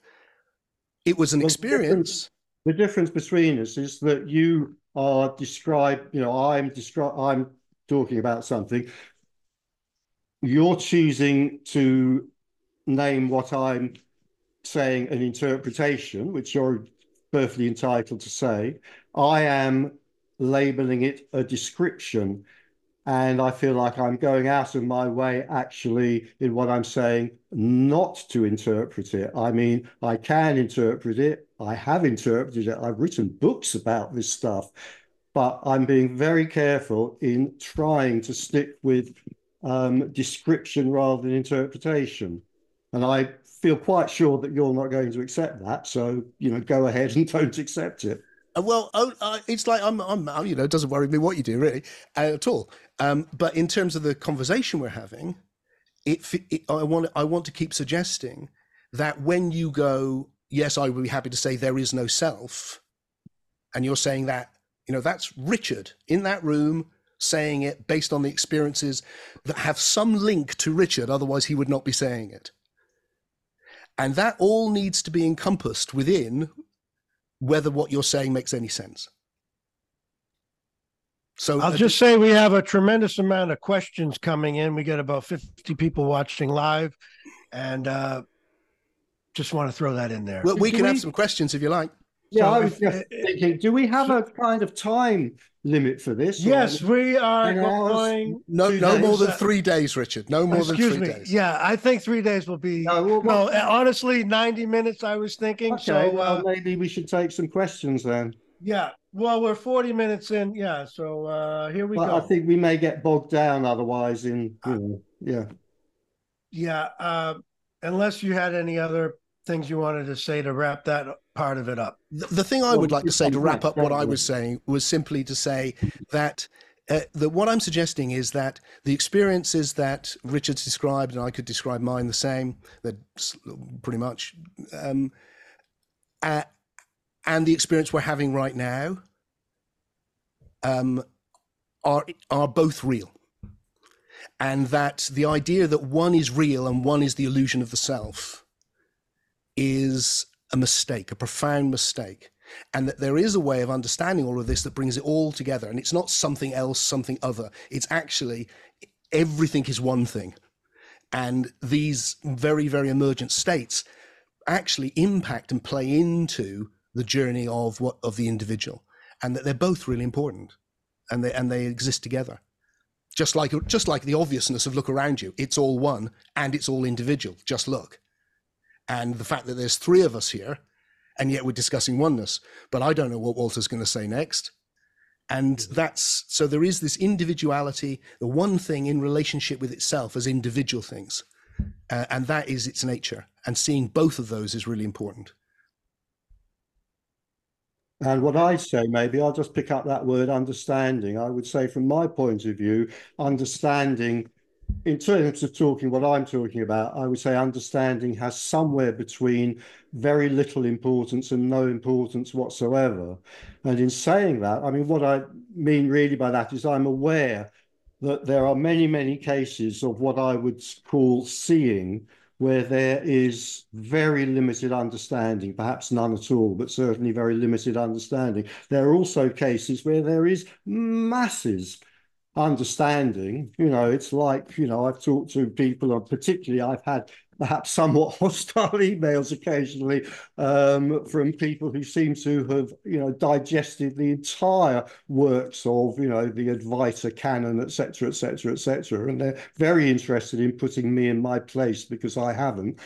It was an experience. The difference between us is that you are describe. You know, I'm describe. I'm talking about something. You're choosing to name what I'm saying an interpretation, which you're perfectly entitled to say. I am labeling it a description. And I feel like I'm going out of my way, actually, in what I'm saying, not to interpret it. I mean, I can interpret it. I have interpreted it. I've written books about this stuff. But I'm being very careful in trying to stick with um, description rather than interpretation. And I feel quite sure that you're not going to accept that. So, you know, go ahead and don't accept it. Uh, Well, oh, uh, it's like I'm, I'm, you know, it doesn't worry me what you do really uh, at all. Um, but in terms of the conversation we're having, it, it, I want, I want to keep suggesting that when you go, yes, I would be happy to say there is no self, and you're saying that, you know, that's Richard in that room saying it based on the experiences that have some link to Richard, otherwise he would not be saying it. And that all needs to be encompassed within whether what you're saying makes any sense. So I'll just say we have a tremendous amount of questions coming in. We get about 50 people watching live. And uh, just want to throw that in there. well, we Do can have some questions if you like. Yeah, So I was if- just uh, thinking, do we have a kind of time limit for this? or- Yes, we are going. No, Two no more than three days, Richard. No more Excuse than three me. days. Yeah, I think three days will be. No, well, No, what- honestly, 90 minutes, I was thinking. Okay, so, well, uh, maybe we should take some questions then. yeah. Well, we're 40 minutes in. Yeah. So uh, here we But go. I think we may get bogged down otherwise in, you know, yeah. Yeah. Uh, unless you had any other things you wanted to say to wrap that part of it up. The, the thing I Well, would like to say to wrap complex, up what I was saying was simply to say that uh, that what I'm suggesting is that the experiences that Richard's described, and I could describe mine the same, that pretty much, um, uh, and the experience we're having right now, um, are are both real, and that the idea that one is real and one is the illusion of the self is a mistake, a profound mistake. And that there is a way of understanding all of this that brings it all together. And it's not something else, something other. It's actually everything is one thing. And these very, very emergent states actually impact and play into the journey of what of the individual. And that they're both really important. And they and they exist together. Just like just like the obviousness of look around you. It's all one and it's all individual. Just look and the fact that there's three of us here and yet we're discussing oneness but i don't know what walter's going to say next and that's so there is this individuality the one thing in relationship with itself as individual things uh, and that is its nature. And seeing both of those is really important. And what I'd say, maybe I'll just pick up that word understanding. I would say, from my point of view, understanding, in terms of talking what I'm talking about, I would say understanding has somewhere between very little importance and no importance whatsoever. And in saying that, I mean, what I mean really by that is I'm aware that there are many, many cases of what I would call seeing where there is very limited understanding, perhaps none at all, but certainly very limited understanding. There are also cases where there is masses understanding. You know, it's like, you know, I've talked to people, and particularly I've had perhaps somewhat hostile emails occasionally um, from people who seem to have, you know, digested the entire works of, you know, the Advaita canon, etc., etc., etc., and they're very interested in putting me in my place because I haven't.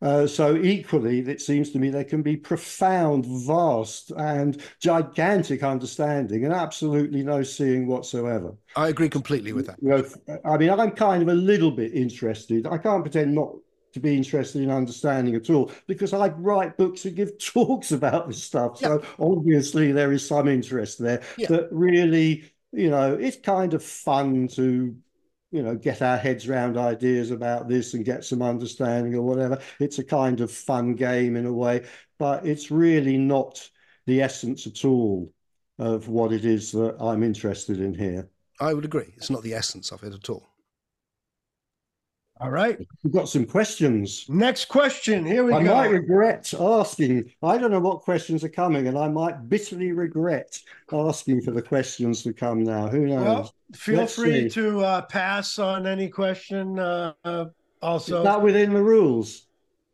Uh, so equally, it seems to me there can be profound, vast, and gigantic understanding, and absolutely no seeing whatsoever. I agree completely with that. You know, I mean, I'm kind of a little bit interested. I can't pretend not to be interested in understanding at all because I write books and give talks about this stuff. So obviously there is some interest there. Yeah. But really, you know, it's kind of fun to, you know, get our heads around ideas about this and get some understanding or whatever. It's a kind of fun game in a way, but it's really not the essence at all of what it is that I'm interested in here. I would agree. It's not the essence of it at all. All right. We've got some questions. Next question. Here we I go. I might regret asking. I don't know what questions are coming, and I might bitterly regret asking for the questions to come now. Who knows? Well, feel Let's free see. to uh, pass on any question. Uh, uh, also, is that within the rules?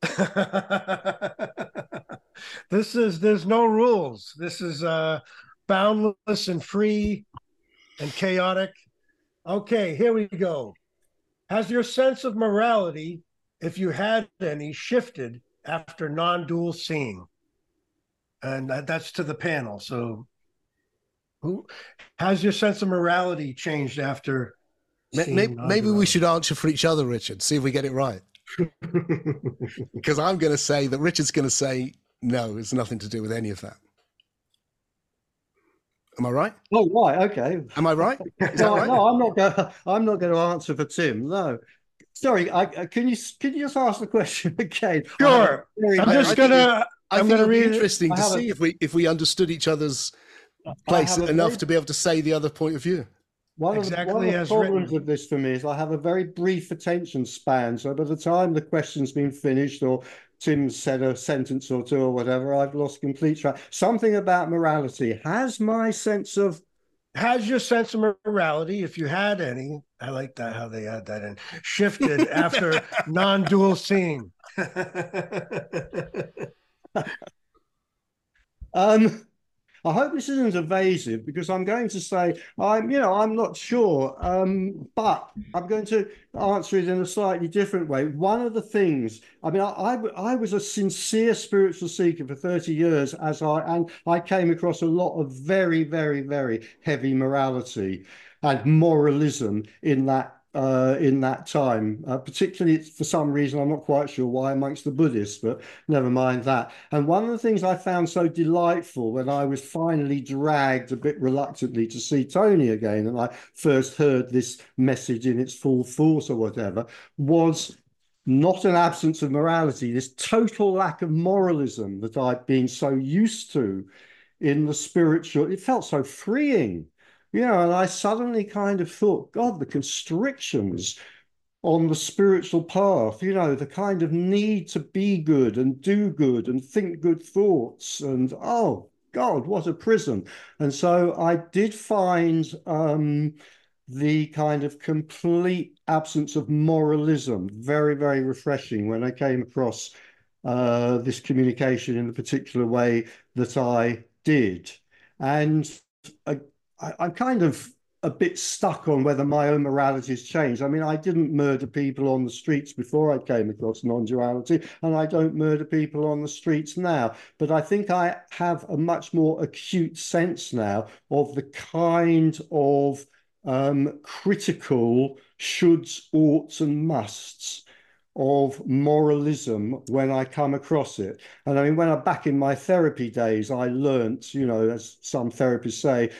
this is there's no rules. This is uh, boundless and free and chaotic. Okay, here we go. Has your sense of morality, if you had any, shifted after non dual seeing? And that's to the panel. So, who has your sense of morality changed after? Maybe, maybe we should answer for each other, Richard. See if we get it right. Because I'm going to say that Richard's going to say no. It's nothing to do with any of that. Am I right? Oh, right. Okay. Am I right? no, right? no, I'm not going. I'm not going to answer for Tim. No. Sorry. I, uh, can you can you just ask the question again? Sure. I'm just gonna. I am gonna read. Interesting to see a, if we if we understood each other's place enough very, to be able to say the other point of view. One exactly of the, one of the problems written. of this for me is I have a very brief attention span. So by the time the question's been finished or Tim said a sentence or two or whatever, I've lost complete track. Something about morality. Has my sense of has your sense of morality, if you had any, I like that how they add that in, shifted after non-dual seeing? um I hope this isn't evasive because I'm going to say I'm, you know, I'm not sure, um, but I'm going to answer it in a slightly different way. One of the things, I mean, I, I, I was a sincere spiritual seeker for 30 years, as I and I came across a lot of very, very, very heavy morality and moralism in that uh, in that time, uh, particularly for some reason, I'm not quite sure why amongst the Buddhists, but never mind that. And one of the things I found so delightful when I was finally dragged a bit reluctantly to see Tony again, and I first heard this message in its full force or whatever, was not an absence of morality, this total lack of moralism that I'd been so used to in the spiritual. It felt so freeing you know, and I suddenly kind of thought, God, the constrictions on the spiritual path, you know, the kind of need to be good and do good and think good thoughts. And oh, God, what a prison. And so I did find um, the kind of complete absence of moralism very, very refreshing when I came across uh, this communication in the particular way that I did. And uh, I, am kind of a bit stuck on whether my own morality has changed. I mean, I didn't murder people on the streets before I came across non-duality, and I don't murder people on the streets now. But I think I have a much more acute sense now of the kind of um, critical shoulds, oughts, and musts of moralism when I come across it. And I mean, when I'm back in my therapy days, I learnt, you know, as some therapists say,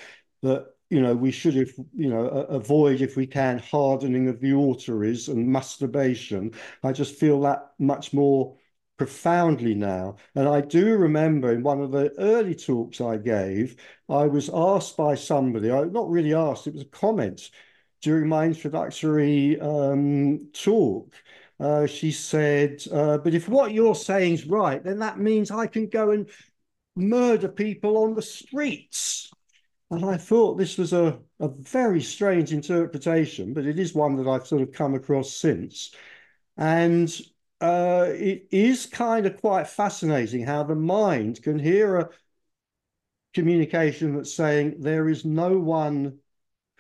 that you know we should if you know avoid if we can hardening of the arteries and masturbation. I just feel that much more profoundly now. And i do remember in one of the early talks i gave i was asked by somebody i not really asked it was a comment during my introductory um, talk. Uh, she said, uh, but if what you're saying is right, then that means I can go and murder people on the streets. And I thought this was a, a very strange interpretation, but it is one that I've sort of come across since. And uh, it is kind of quite fascinating how the mind can hear a communication that's saying there is no one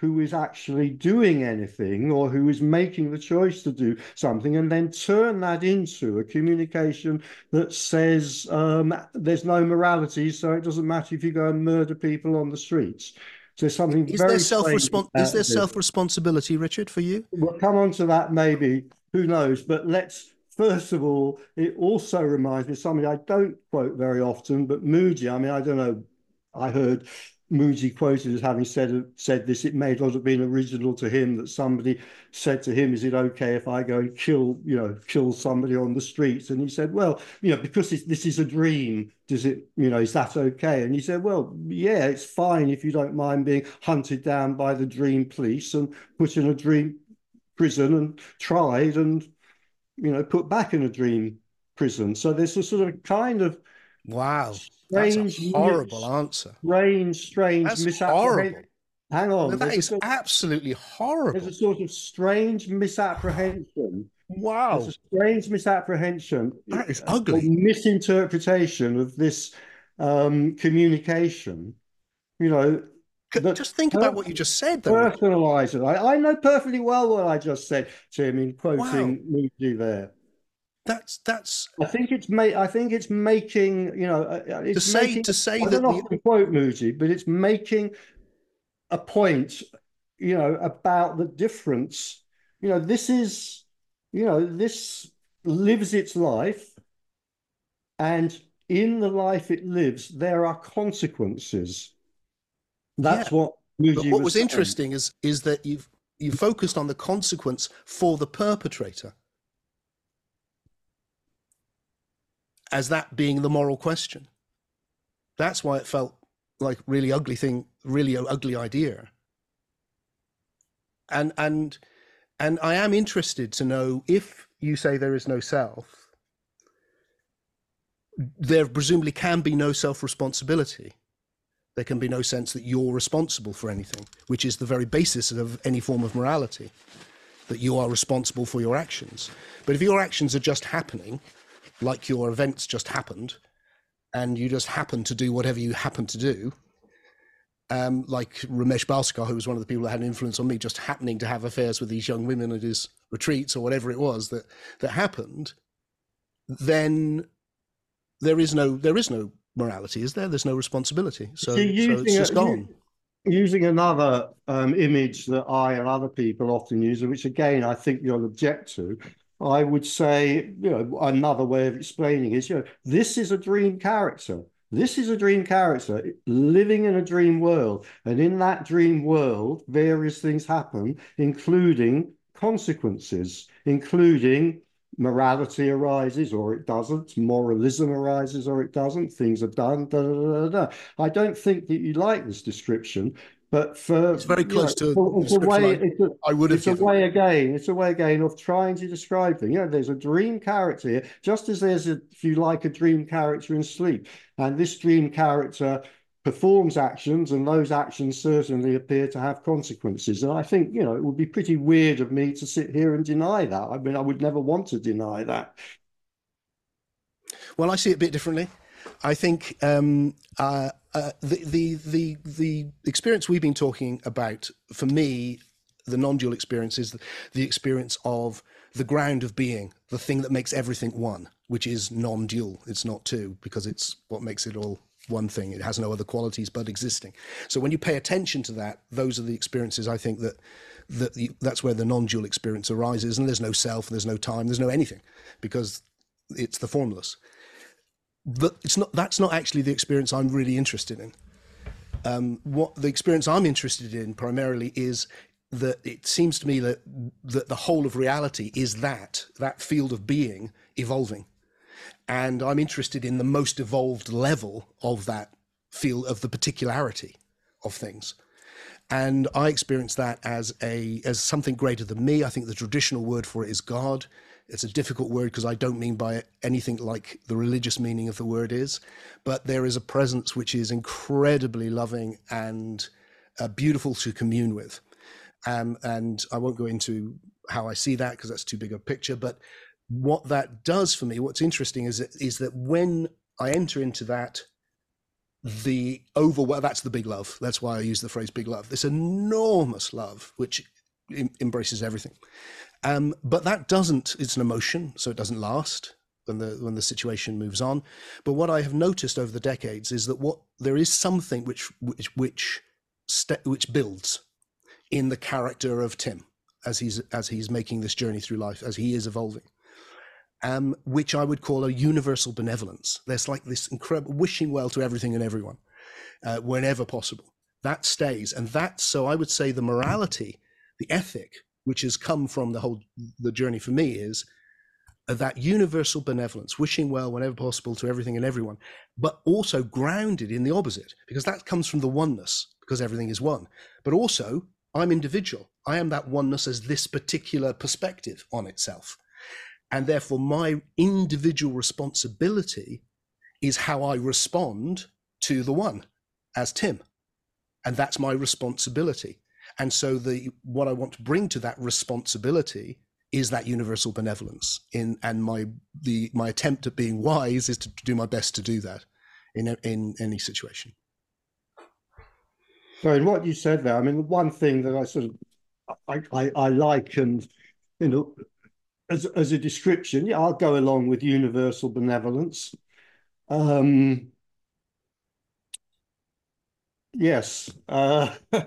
who is actually doing anything or who is making the choice to do something and then turn that into a communication that says um, there's no morality, so it doesn't matter if you go and murder people on the streets. So something is very there self is there self responsibility, Richard, for you? We'll come on to that maybe. Who knows? But let's first of all, it also reminds me of something I don't quote very often, but Mooji. I mean, I don't know. I heard Mooji quoted as having said said this. It may not have been original to him that somebody said to him, "Is it okay if I go and kill, you know, kill somebody on the streets?" And he said, "Well, you know, because this is a dream, does it, you know, is that okay?" And he said, "Well, yeah, it's fine if you don't mind being hunted down by the dream police and put in a dream prison and tried and, you know, put back in a dream prison." So there's a sort of kind of wow strange, That's horrible mis- answer. Strange, strange That's misapprehension. Horrible. Hang on. No, that is sort absolutely horrible. There's a sort of strange misapprehension. Wow. There's a strange misapprehension. That is ugly. Misinterpretation of this um, communication. You know, just think about what you just said. Though. Personalize it. I, I know perfectly well what I just said, Tim, in quoting wow. Mooji there that's that's. I think it's ma- I think it's making you know uh, uh, it's to say making, to say I that don't the... quote Mooji, but it's making a point, you know, about the difference. You know, this is, you know, this lives its life, and in the life it lives, there are consequences. That's yeah. what. But what was, was interesting is is that you've you focused on the consequence for the perpetrator as that being the moral question. That's why it felt like really ugly thing, really ugly idea. And and and I am interested to know if you say there is no self, there presumably can be no self responsibility. There can be no sense that you're responsible for anything, which is the very basis of any form of morality, that you are responsible for your actions. But if your actions are just happening, like your events just happened and you just happen to do whatever you happen to do, um, like Ramesh Balsekar, who was one of the people that had an influence on me, just happening to have affairs with these young women at his retreats or whatever it was that that happened, then there is no there is no morality, is there? There's no responsibility. So, so it's just a, gone. Using another um, image that I and other people often use, which again I think you'll object to, I would say, you know, another way of explaining is, you know, this is a dream character. This is a dream character living in a dream world. And in that dream world, various things happen, including consequences, including morality arises or it doesn't, moralism arises or it doesn't, things are done. Da, da, da, I don't think that you like this description, but for it's very close know, to it's a way. It's a, I would have. It's given. a way again. It's a way again of trying to describe things. You know, there's a dream character here, just as there's a, if you like, a dream character in sleep, and this dream character performs actions, and those actions certainly appear to have consequences. And I think you know it would be pretty weird of me to sit here and deny that. I mean, I would never want to deny that. Well, I see it a bit differently. I think um, uh, uh, the, the the the experience we've been talking about for me, the non-dual experience is the, experience of the ground of being, the thing that makes everything one, which is non-dual. It's not two because it's what makes it all one thing. It has no other qualities but existing. So when you pay attention to that, those are the experiences I think that that that's where the non-dual experience arises, and there's no self, there's no time, there's no anything, because it's the formless. But it's not. That's not actually the experience I'm really interested in. Um, what the experience I'm interested in primarily is that it seems to me that that the whole of reality is that that field of being evolving and I'm interested in the most evolved level of that field of the particularity of things. And I experience that as a as something greater than me. I think the traditional word for it is God. It's a difficult word because I don't mean by it anything like the religious meaning of the word is, but there is a presence which is incredibly loving and uh, beautiful to commune with. Um, and I won't go into how I see that because that's too big a picture. But what that does for me, what's interesting is that, is that when I enter into that, the over that's the big love. That's why I use the phrase big love. This enormous love, which embraces everything. Um, but that doesn't, it's an emotion, so it doesn't last when the when the situation moves on. But what I have noticed over the decades is that what there is something which which which st- which builds in the character of Tim as he's as he's making this journey through life, as he is evolving um, which I would call a universal benevolence. There's like this incredible wishing well to everything and everyone uh, whenever possible. That stays. And that's so I would say the morality, the ethic, which has come from the whole the journey for me is uh, that universal benevolence, wishing well whenever possible to everything and everyone, but also grounded in the opposite, because that comes from the oneness, because everything is one. But also, I'm individual. I am that oneness as this particular perspective on itself. And therefore, my individual responsibility is how I respond to the one as Tim. And that's my responsibility. And so the what I want to bring to that responsibility is that universal benevolence in and my the my attempt at being wise is to do my best to do that in in any situation. So in what you said there, I mean, one thing that I sort of I, I, I like and you know as, as a description, yeah, I'll go along with universal benevolence. Um, yes, uh,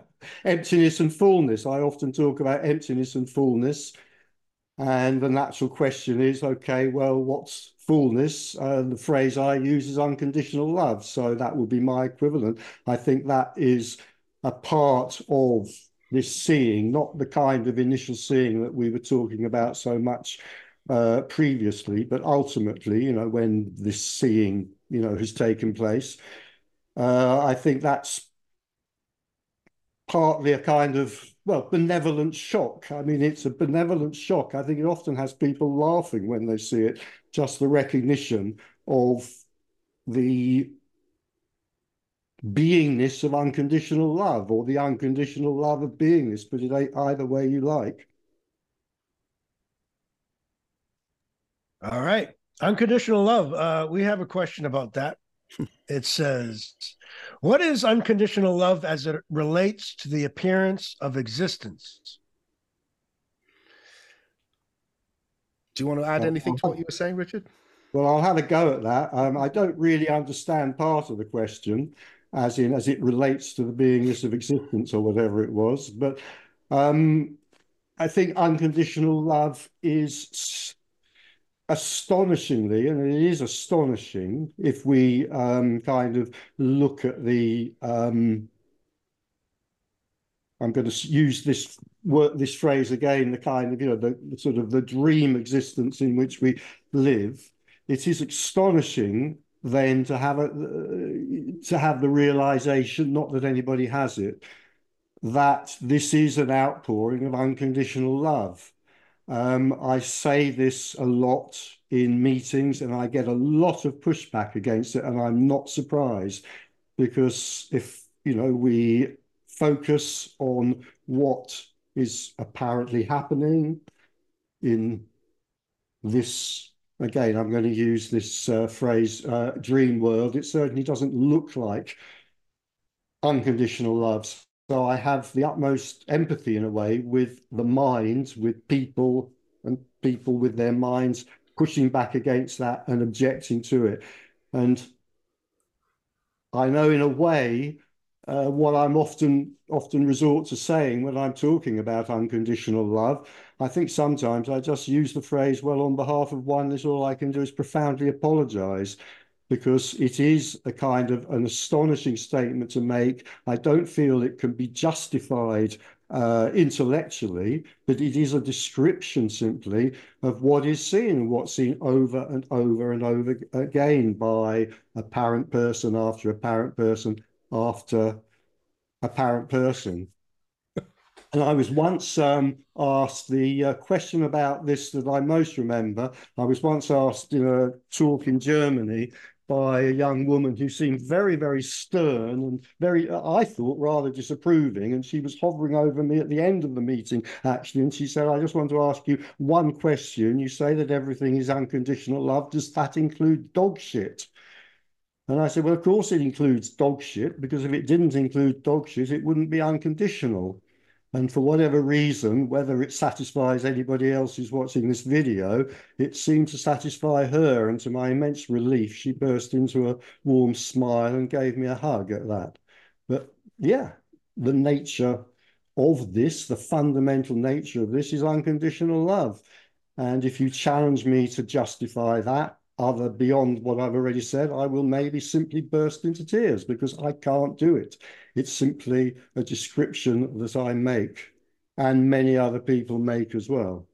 emptiness and fullness. I often talk about emptiness and fullness. And the natural question is, okay, well, what's fullness? Uh, the phrase I use is unconditional love. So that would be my equivalent. I think that is a part of this seeing, not the kind of initial seeing that we were talking about so much uh, previously, but ultimately, you know, when this seeing, you know, has taken place, uh, I think that's partly a kind of well benevolent shock. I mean, it's a benevolent shock. I think it often has people laughing when they see it. Just the recognition of the beingness of unconditional love or the unconditional love of beingness, put it either way you like. All right. Unconditional love. Uh, we have a question about that. It says, What is unconditional love as it relates to the appearance of existence? Do you want to add anything to what you were saying, Richard? Well, I'll have a go at that. Um, I don't really understand part of the question as in as it relates to the beingness of existence or whatever it was. But um, I think unconditional love is astonishingly, and it is astonishing if we um, kind of look at the. Um, I'm going to use this word, this phrase again. The kind of you know the, the sort of the dream existence in which we live. It is astonishing then to have a to have the realization, not that anybody has it, that this is an outpouring of unconditional love. Um, I say this a lot in meetings, and I get a lot of pushback against it, and I'm not surprised because if you know we focus on what is apparently happening in this again, I'm going to use this uh, phrase, uh, dream world. It certainly doesn't look like unconditional love. So I have the utmost empathy in a way with the minds, with people and people with their minds pushing back against that and objecting to it. And I know in a way uh, what I'm often often resort to saying when I'm talking about unconditional love. I think sometimes I just use the phrase, well, on behalf of oneness, all I can do is profoundly apologize because it is a kind of an astonishing statement to make. I don't feel it can be justified uh, intellectually, but it is a description simply of what is seen, what's seen over and over and over again by a parent person after a parent person after a parent person. And I was once um, asked the uh, question about this that I most remember. I was once asked in a talk in Germany by a young woman who seemed very, very stern and very, uh, I thought, rather disapproving. And she was hovering over me at the end of the meeting, actually. And she said, I just want to ask you one question. You say that everything is unconditional love. Does that include dog shit? And I said, well, of course it includes dog shit, because if it didn't include dog shit, it wouldn't be unconditional. And for whatever reason, whether it satisfies anybody else who's watching this video, it seemed to satisfy her. And to my immense relief, she burst into a warm smile and gave me a hug at that. But yeah, the nature of this, the fundamental nature of this is unconditional love. And if you challenge me to justify that, other beyond what I've already said, I will maybe simply burst into tears because I can't do it. It's simply a description that I make and many other people make as well.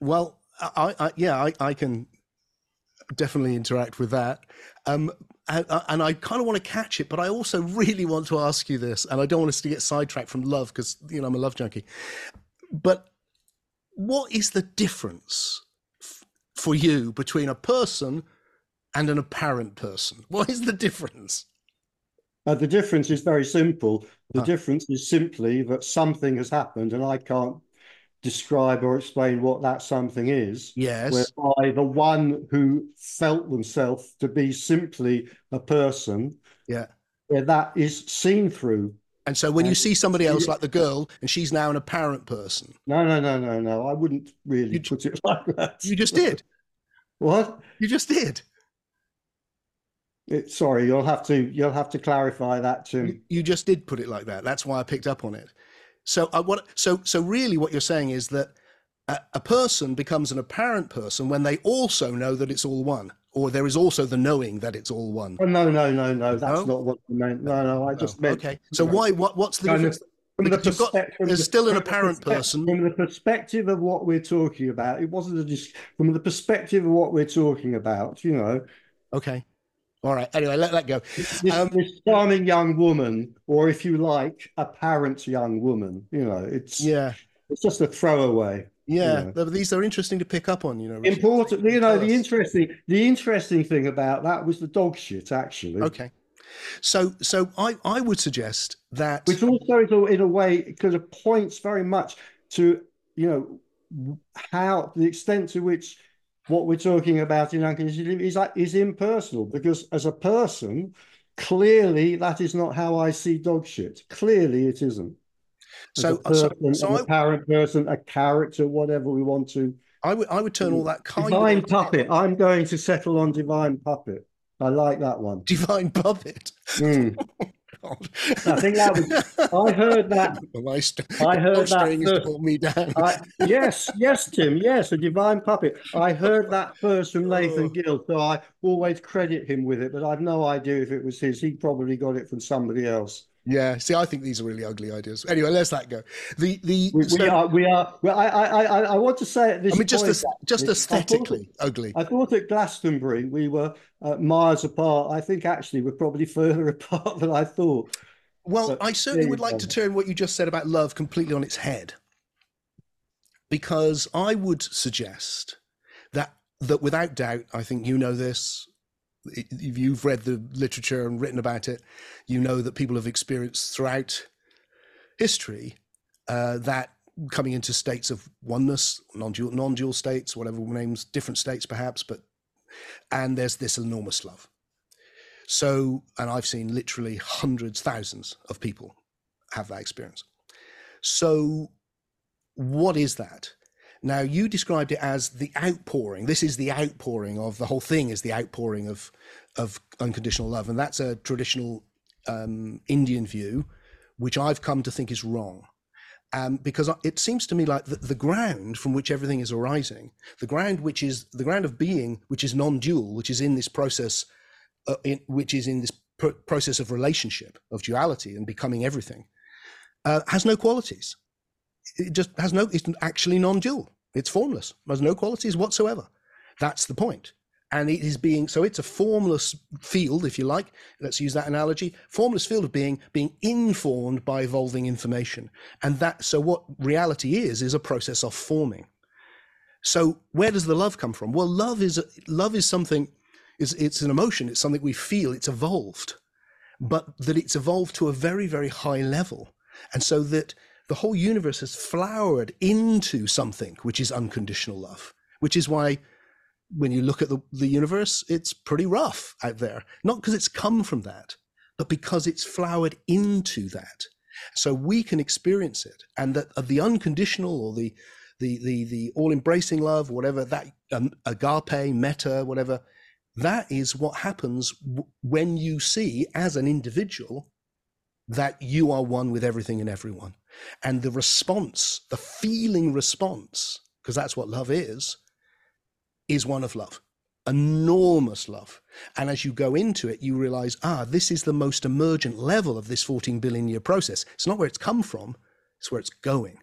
Well, I, I yeah, I, I, can definitely interact with that. Um, and, and, I kind of want to catch it, but I also really want to ask you this, and I don't want us to get sidetracked from love because you know I'm a love junkie. But what is the difference for you between a person and an apparent person? What is the difference? Uh, the difference is very simple. The difference is simply that something has happened and I can't describe or explain what that something is. Yes. Whereby the one who felt themselves to be simply a person, yeah, where that is seen through. And so when and you um, see somebody else like the girl and she's now an apparent person. No, no, no, no, no. I wouldn't really you, put it like that. You just did. what? You just did. It, sorry, you'll have to you'll have to clarify that too. You just did put it like that. That's why I picked up on it. So uh, I want so so really what you're saying is that a, a person becomes an apparent person when they also know that it's all one, or there is also the knowing that it's all one. Oh, no, no, no, no. That's no? not what I meant. No, no. I just oh, meant. Okay. So why? What? What's the difference? From the got, there's the, still an apparent person. From the perspective of what we're talking about, it wasn't a from the perspective of what we're talking about. You know. Okay. All right. Anyway, let that go. This, um, this, charming young woman, or if you like, apparent young woman. You know, it's yeah, it's just a throwaway. Yeah, you know. these are interesting to pick up on. You know, important. You know, the interesting, the interesting thing about that was the dog shit. Actually. Okay. So, so I, I would suggest that, which also is a, in a way because it points very much to you know how the extent to which what we're talking about in unconditional is, is impersonal because as a person, clearly that is not how I see dog shit. Clearly it isn't. So, person, so, so parent person, a character, whatever we want to. I would I would turn all that kind divine of puppet. I'm going to settle on divine puppet. I like that one. Divine puppet. Mm. God. I think that was. I heard that. My st- I heard that. First, me down. I, yes, yes, Tim. Yes, a divine puppet. I heard that first from Nathan oh. Gill, so I always credit him with it. But I've no idea if it was his. He probably got it from somebody else. Yeah, see, I think these are really ugly ideas. Anyway, let's that go. The the we, so, we are we are. Well, I I I, I want to say at this. Point. I mean, just point, just aesthetically I ugly. I thought at Glastonbury we were uh, miles apart. I think actually we're probably further apart than I thought. Well, but I certainly would like to turn what you just said about love completely on its head, because I would suggest that that without doubt, I think you know this if you've read the literature and written about it, you know that people have experienced throughout history uh, that coming into states of oneness, non-dual, non-dual states, whatever names, different states perhaps, but and there's this enormous love. So, and I've seen literally hundreds, thousands of people have that experience. So, what is that? Now, you described it as the outpouring. This is the outpouring of the whole thing, is the outpouring of, of unconditional love. And that's a traditional um, Indian view, which I've come to think is wrong. Um, because it seems to me like the, the, ground from which everything is arising, the ground which is the ground of being, which is non-dual, which is in this process, uh, in, which is in this pr- process of relationship, of duality, and becoming everything, uh, has no qualities. It just has no. It's actually non-dual. It's formless. Has no qualities whatsoever. That's the point. and it is being so it's a formless field if you like let's use that analogy formless field of being being informed by evolving information and that so what reality is is a process of forming so where does the love come from well love is love is something is it's an emotion it's something we feel it's evolved but that it's evolved to a very very high level and so that the whole universe has flowered into something which is unconditional love which is why when you look at the, the universe, it's pretty rough out there. Not because it's come from that, but because it's flowered into that. So we can experience it, and that of the unconditional or the the the the all embracing love, whatever that um, agape, metta, whatever, that is what happens w- when you see as an individual that you are one with everything and everyone, and the response, the feeling response, because that's what love is is one of love, enormous love. And as you go into it, you realize, ah, this is the most emergent level of this 14 billion year process. It's not where it's come from, it's where it's going,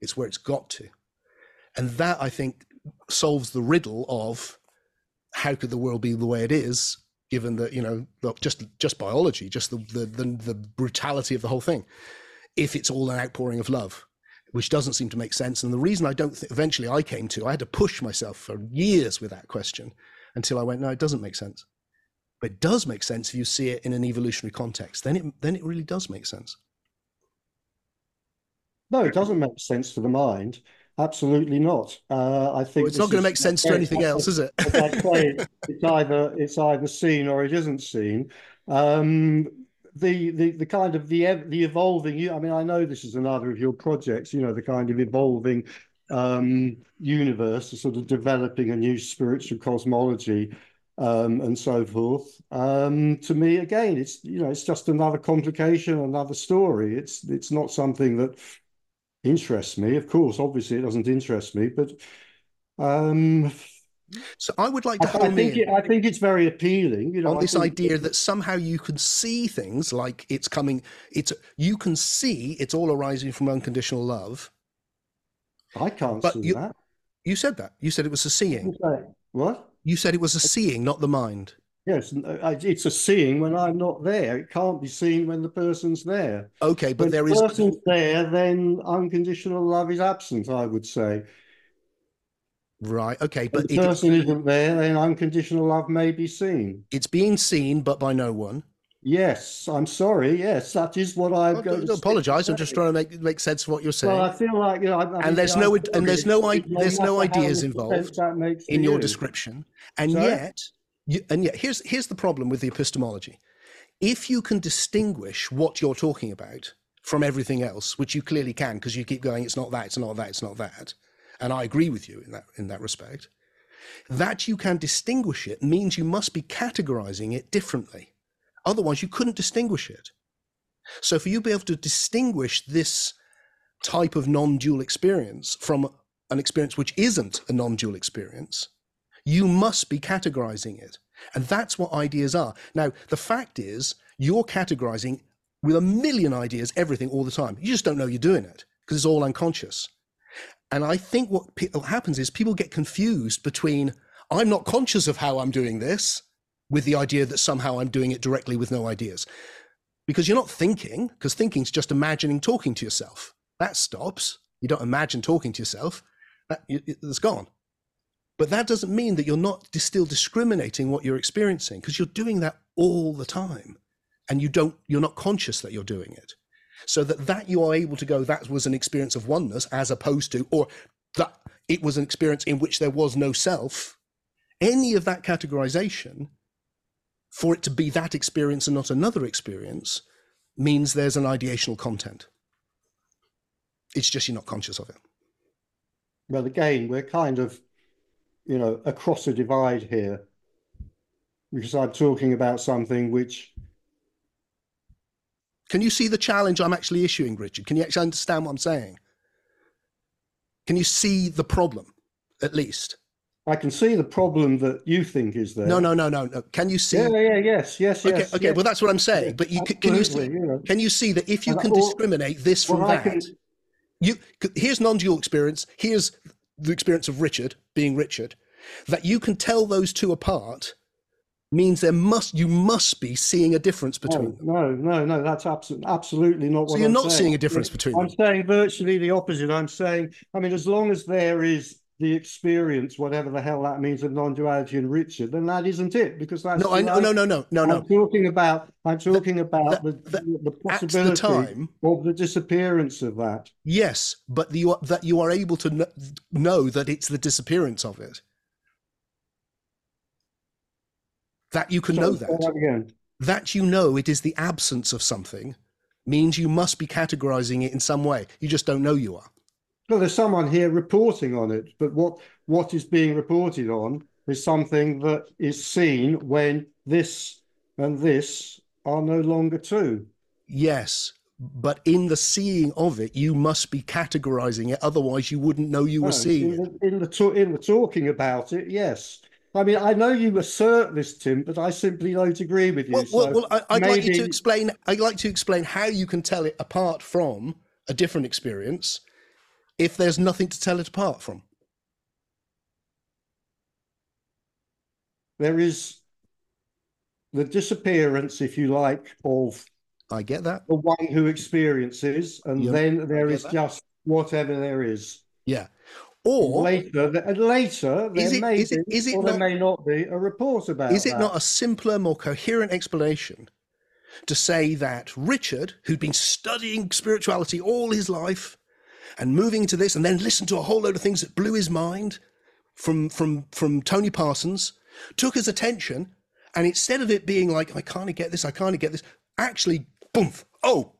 it's where it's got to. And that, I think, solves the riddle of how could the world be the way it is given that you know just just biology just the, the the the, brutality of the whole thing if it's all an outpouring of love which doesn't seem to make sense. And the reason I don't think eventually I came to, I had to push myself for years with that question until I went, no, it doesn't make sense. But it does make sense if you see it in an evolutionary context. Then it then it really does make sense. No, it doesn't make sense to the mind. Absolutely not. Uh, I think well, it's not going to make sense to anything else, is it? it's either it's either seen or it isn't seen. Um, the the the kind of the the evolving i mean i know this is another of your projects you know the kind of evolving um universe sort of developing a new spiritual cosmology um and so forth. Um to me again it's you know it's just another complication another story. It's it's not something that interests me. Of course obviously it doesn't interest me but um so I would like to I, I think it, I think it's very appealing, you know, on this think... idea that somehow you can see things like it's coming. It's you can see it's all arising from unconditional love. I can't but see you, that. You said that. You said it was a seeing. What? You said it was a seeing, not the mind. Yes, uh, it's a seeing when I'm not there. It can't be seen when the person's there. Okay, but when there the is. person's there, then unconditional love is absent. I would say. Right. Okay. But the person is isn't there, then unconditional love may be seen. It's being seen, but by no one. Yes, I'm sorry. Yes, that is what I'm going to apologize. I'm just trying to make make sense of what you're saying. Well, I feel like you know, I, and there's no and there's no there's no ideas involved in your description, and sorry? yet, you, and yet here's here's the problem with the epistemology. If you can distinguish what you're talking about from everything else, which you clearly can, because you keep going, it's not that, it's not that, it's not that and I agree with you in that in that respect. That you can distinguish it means you must be categorizing it differently. Otherwise, you couldn't distinguish it. So, for you to be able to distinguish this type of non dual experience from an experience which isn't a non dual experience, you must be categorizing it. And that's what ideas are. Now, the fact is, you're categorizing with a million ideas, everything all the time. You just don't know you're doing it because it's all unconscious. And I think what happens is people get confused between I'm not conscious of how I'm doing this with the idea that somehow I'm doing it directly with no ideas. Because you're not thinking, because thinking's just imagining talking to yourself. That stops. You don't imagine talking to yourself. That, it's gone. But that doesn't mean that you're not still discriminating what you're experiencing because you're doing that all the time and you don't you're not conscious that you're doing it so that that you are able to go that was an experience of oneness as opposed to or that it was an experience in which there was no self any of that categorization for it to be that experience and not another experience means there's an ideational content it's just you're not conscious of it Well, again, we're kind of, you know, across a divide here because I'm talking about something which. Can you see the challenge I'm actually issuing, Richard? Can you actually understand what I'm saying? Can you see the problem, at least? I can see the problem that you think is there. No, no, no, no, no. Can you see? Yeah, yeah, yes, yes, okay, yes. okay. yes. Well, that's what I'm saying. But you can, can you see? Absolutely. Can you see that if you And can or- discriminate this from Well, that, can- you here's non-dual experience. Here's the experience of Richard being Richard. That you can tell those two apart means there must you must be seeing a difference between them. No, no, no, no. That's absolutely, absolutely not what. So you're I'm not saying. seeing a difference between I'm them. saying virtually the opposite. I'm saying, I mean, as long as there is the experience, whatever the hell that means, of non-duality and Richard, then that isn't it, because that's No, I the no, no, no, no, no, no. I'm talking about. I'm talking about the, the- the, At the possibility time, of the disappearance of that. yes, but the, that you are able to kn- know that it's the disappearance of it. That you can know that. again. that you know it is the absence of something means you must be categorizing it in some way. You just don't know you are. Well, there's someone here reporting on it, but what what is being reported on is something that is seen when this and this are no longer true. Yes, but in the seeing of it, you must be categorizing it. Otherwise, you wouldn't know you were seeing in it. the, in the in the talking about it, yes. I mean, I know you assert this, Tim, but I simply don't agree with you. Well, well, so well I, I'd like you to explain. I'd like to explain how you can tell it apart from a different experience, if there's nothing to tell it apart from. there is the disappearance, if you like, of I get that. the one who experiences, and Yeah, then there is that. just whatever there is. Yeah. Or later, th- uh, later there Is it- may is it- be, it or not- there may not be a report about Is it that. not a simpler, more coherent explanation to say that Richard, who'd been studying spirituality all his life and moving into this, and then listened to a whole load of things that blew his mind from from from Tony Parsons, took his attention, and instead of it being like, I can't get this, I can't get this, actually, boom, oh,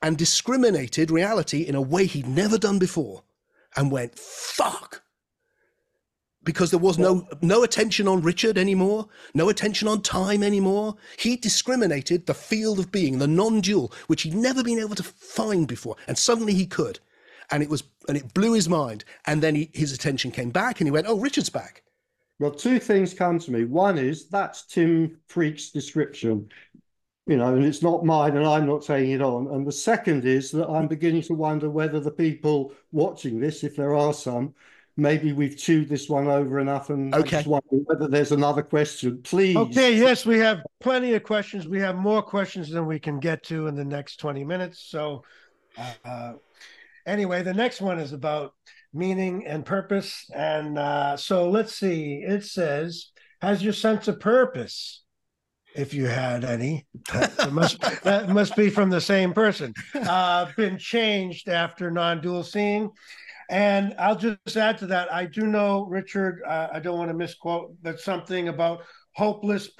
and discriminated reality in a way he'd never done before, and went, fuck because there was no no attention on Richard anymore, no attention on time anymore. He discriminated the field of being, the non-dual, which he'd never been able to find before, and suddenly he could, and it was and it blew his mind. And then he, his attention came back, and he went, "Oh, Richard's back." Well, two things come to me. One is that's Tim Freke's description, you know, and it's not mine, and I'm not taking it on. And the second is that I'm beginning to wonder whether the people watching this, if there are some, maybe we've chewed this one over enough, and Okay. just wonder whether there's another question. Please. Okay, yes, we have plenty of questions. We have more questions than we can get to in the next 20 minutes. So, uh, anyway, the next one is about meaning and purpose. And uh, so let's see. It says, Has your sense of purpose, if you had any, that must, that must be from the same person, uh, been changed after non dual seeing? And I'll just add to that. I do know, Richard, uh, I don't want to misquote, but something about hopeless,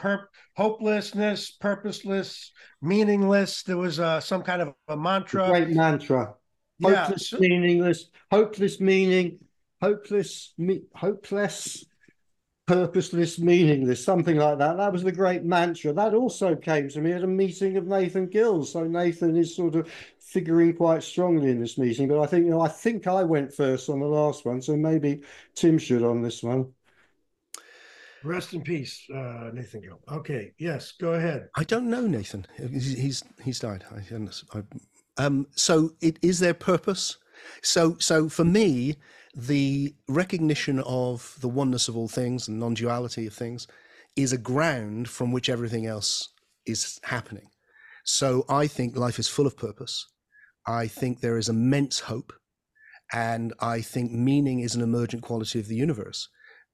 hopelessness, purposeless, meaningless. There was uh, some kind of a mantra. Great mantra. Hopeless, so- meaningless, hopeless meaning, hopeless, me, hopeless, purposeless, meaningless, something like that. That was the great mantra. That also came to me at a meeting of Nathan Gill's. So Nathan is sort of figuring quite strongly in this meeting. But I think, you know, I think I went first on the last one, so maybe Tim should on this one. Rest in peace, uh, Nathan Gill. Okay, yes, go ahead. I don't know, Nathan. He's he's, he's died. I, I, um, so it is there purpose. So so for me, the recognition of the oneness of all things and non-duality of things is a ground from which everything else is happening. So I think life is full of purpose. I think there is immense hope, and I think meaning is an emergent quality of the universe,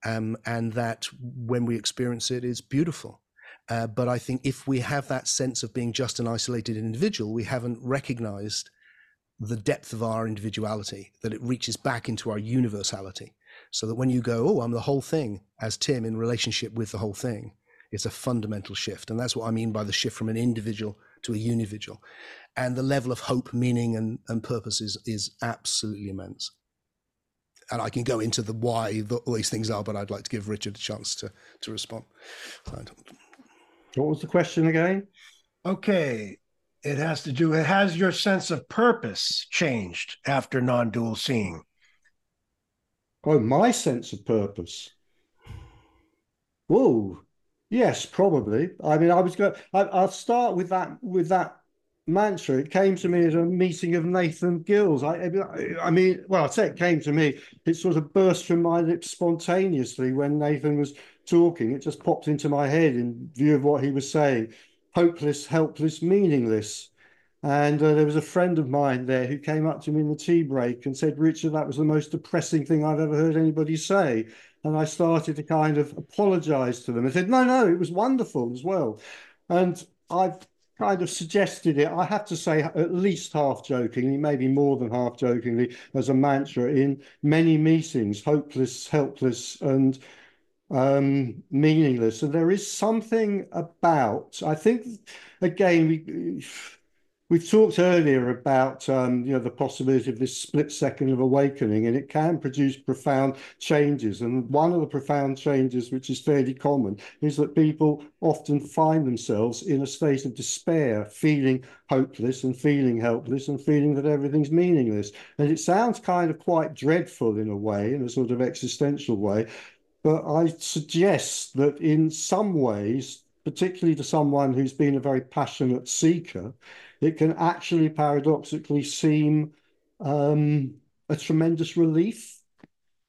um, and that when we experience it is beautiful. Uh, but I think if we have that sense of being just an isolated individual, we haven't recognized the depth of our individuality, that it reaches back into our universality. So that when you go, oh, I'm the whole thing, as Tim in relationship with the whole thing, it's a fundamental shift. And that's what I mean by the shift from an individual to a unividual. And the level of hope, meaning, and, and purpose is, is absolutely immense. and I can go into the why the, all these things are, but I'd like to give Richard a chance to to respond. What was the question again? Okay, it has to do. It has your sense of purpose changed after non-dual seeing? Oh, my sense of purpose. Whoa, yes, probably. I mean, I was going. I'll start with that with that mantra. It came to me at a meeting of Nathan Gill's. I, I mean, well, I say it came to me. It sort of burst from my lips spontaneously when Nathan was talking. It just popped into my head in view of what he was saying. Hopeless, helpless, meaningless. And uh, there was a friend of mine there who came up to me in the tea break and said, Richard, that was the most depressing thing I've ever heard anybody say. And I started to kind of apologize to them. and said, no, no, it was wonderful as well. And I've kind of suggested it, I have to say, at least half jokingly, maybe more than half jokingly, as a mantra in many meetings hopeless, helpless, and um, meaningless. And there is something about, I think, again, we We've talked earlier about um, you know the possibility of this split second of awakening, and it can produce profound changes. And one of the profound changes, which is fairly common, is that people often find themselves in a state of despair, feeling hopeless and feeling helpless and feeling that everything's meaningless. And it sounds kind of quite dreadful in a way, in a sort of existential way. But I suggest that in some ways, particularly to someone who's been a very passionate seeker, it can actually paradoxically seem um, a tremendous relief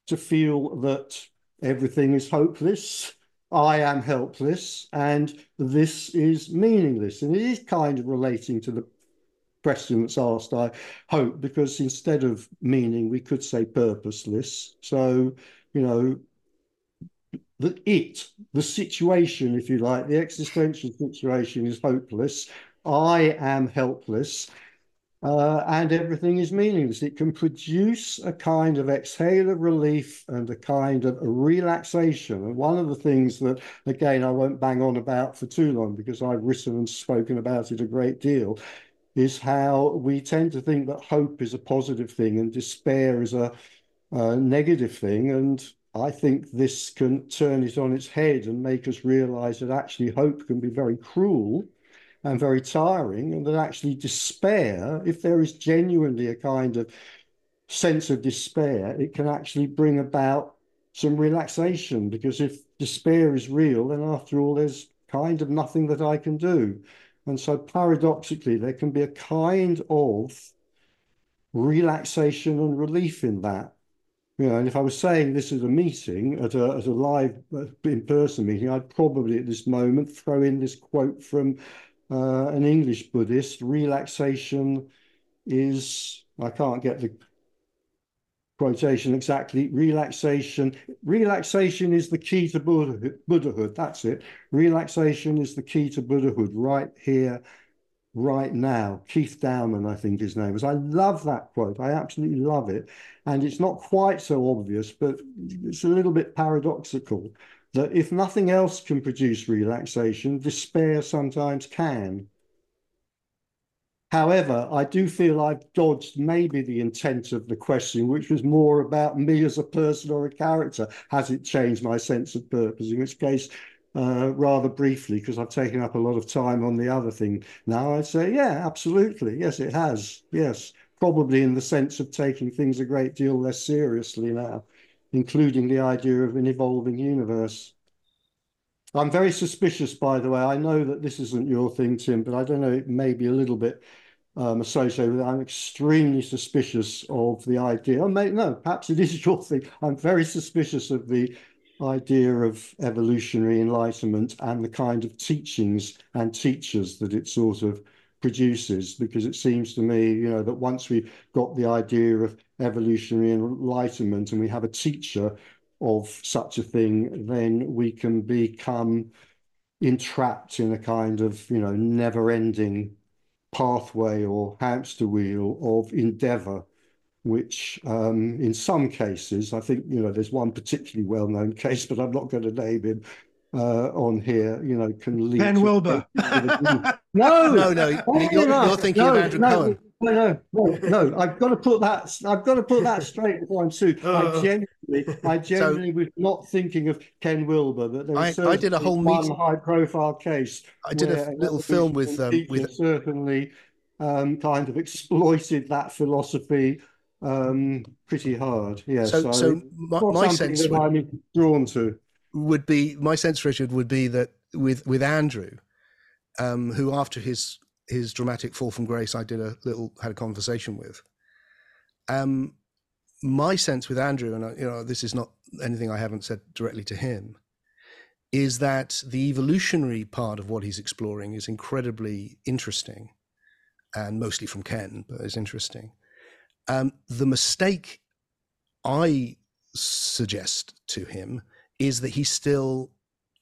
to feel that everything is hopeless, I am helpless, and this is meaningless. And it is kind of relating to the question that's asked, I hope, because instead of meaning, we could say purposeless. So, you know, the it, the situation, if you like, the existential situation is hopeless. I am helpless. Uh, and everything is meaningless. It can produce a kind of exhale of relief and a kind of a relaxation. And one of the things that, again, I won't bang on about for too long because I've written and spoken about it a great deal, is how we tend to think that hope is a positive thing and despair is a, a negative thing. And I think this can turn it on its head and make us realize that actually hope can be very cruel and very tiring, and that actually despair, if there is genuinely a kind of sense of despair, it can actually bring about some relaxation because if despair is real, then after all, there's kind of nothing that I can do. And so paradoxically, there can be a kind of relaxation and relief in that. You know, and if I was saying this is a meeting at a, at a live uh, in-person meeting, I'd probably at this moment throw in this quote from uh, an English Buddhist, relaxation is, I can't get the quotation exactly, relaxation, relaxation is the key to Buddhahood, Buddhahood, that's it. Relaxation is the key to Buddhahood right here, right now. Keith Dowman, I think his name is. I love that quote. I absolutely love it. And it's not quite so obvious, but it's a little bit paradoxical that if nothing else can produce relaxation, despair sometimes can. However, I do feel I've dodged maybe the intent of the question, which was more about me as a person or a character. Has it changed my sense of purpose? In which case, uh, rather briefly, because I've taken up a lot of time on the other thing now, I'd say, yeah, absolutely. Yes, it has. Yes, probably in the sense of taking things a great deal less seriously now including the idea of an evolving universe. I'm very suspicious, by the way. I know that this isn't your thing, Tim, but I don't know, it may be a little bit um, associated with it. I'm extremely suspicious of the idea. Oh, may, no, perhaps it is your thing. I'm very suspicious of the idea of evolutionary enlightenment and the kind of teachings and teachers that it sort of produces because it seems to me you know that once we've got the idea of evolutionary enlightenment and we have a teacher of such a thing then we can become entrapped in a kind of you know never ending pathway or hamster wheel of endeavor which um, in some cases i think you know there's one particularly well-known case but i'm not going to name him uh, on here, you know, can lead. Ken Wilber. no, no, no. You're, you're thinking no, of Andrew no, Cohen. No, no, no, no. I've got to put that. I've got to put that straight before I'm sued. I Uh. genuinely, I genuinely was not thinking of Ken Wilber, but there I- was I did a certainly whole one meeting- high-profile case. I did a where little another film with um, teacher with certainly um, kind of exploited that philosophy um, pretty hard. Yeah, so so, so my, my sense that would, I'm drawn to. would be my sense, Richard, would be that with with Andrew, um, who after his his dramatic fall from grace, I did a little had a conversation with. Um, my sense with Andrew, and I, you know, this is not anything I haven't said directly to him, is that the evolutionary part of what he's exploring is incredibly interesting, and mostly from Ken, but it's interesting. Um, the mistake I suggest to him is that he's still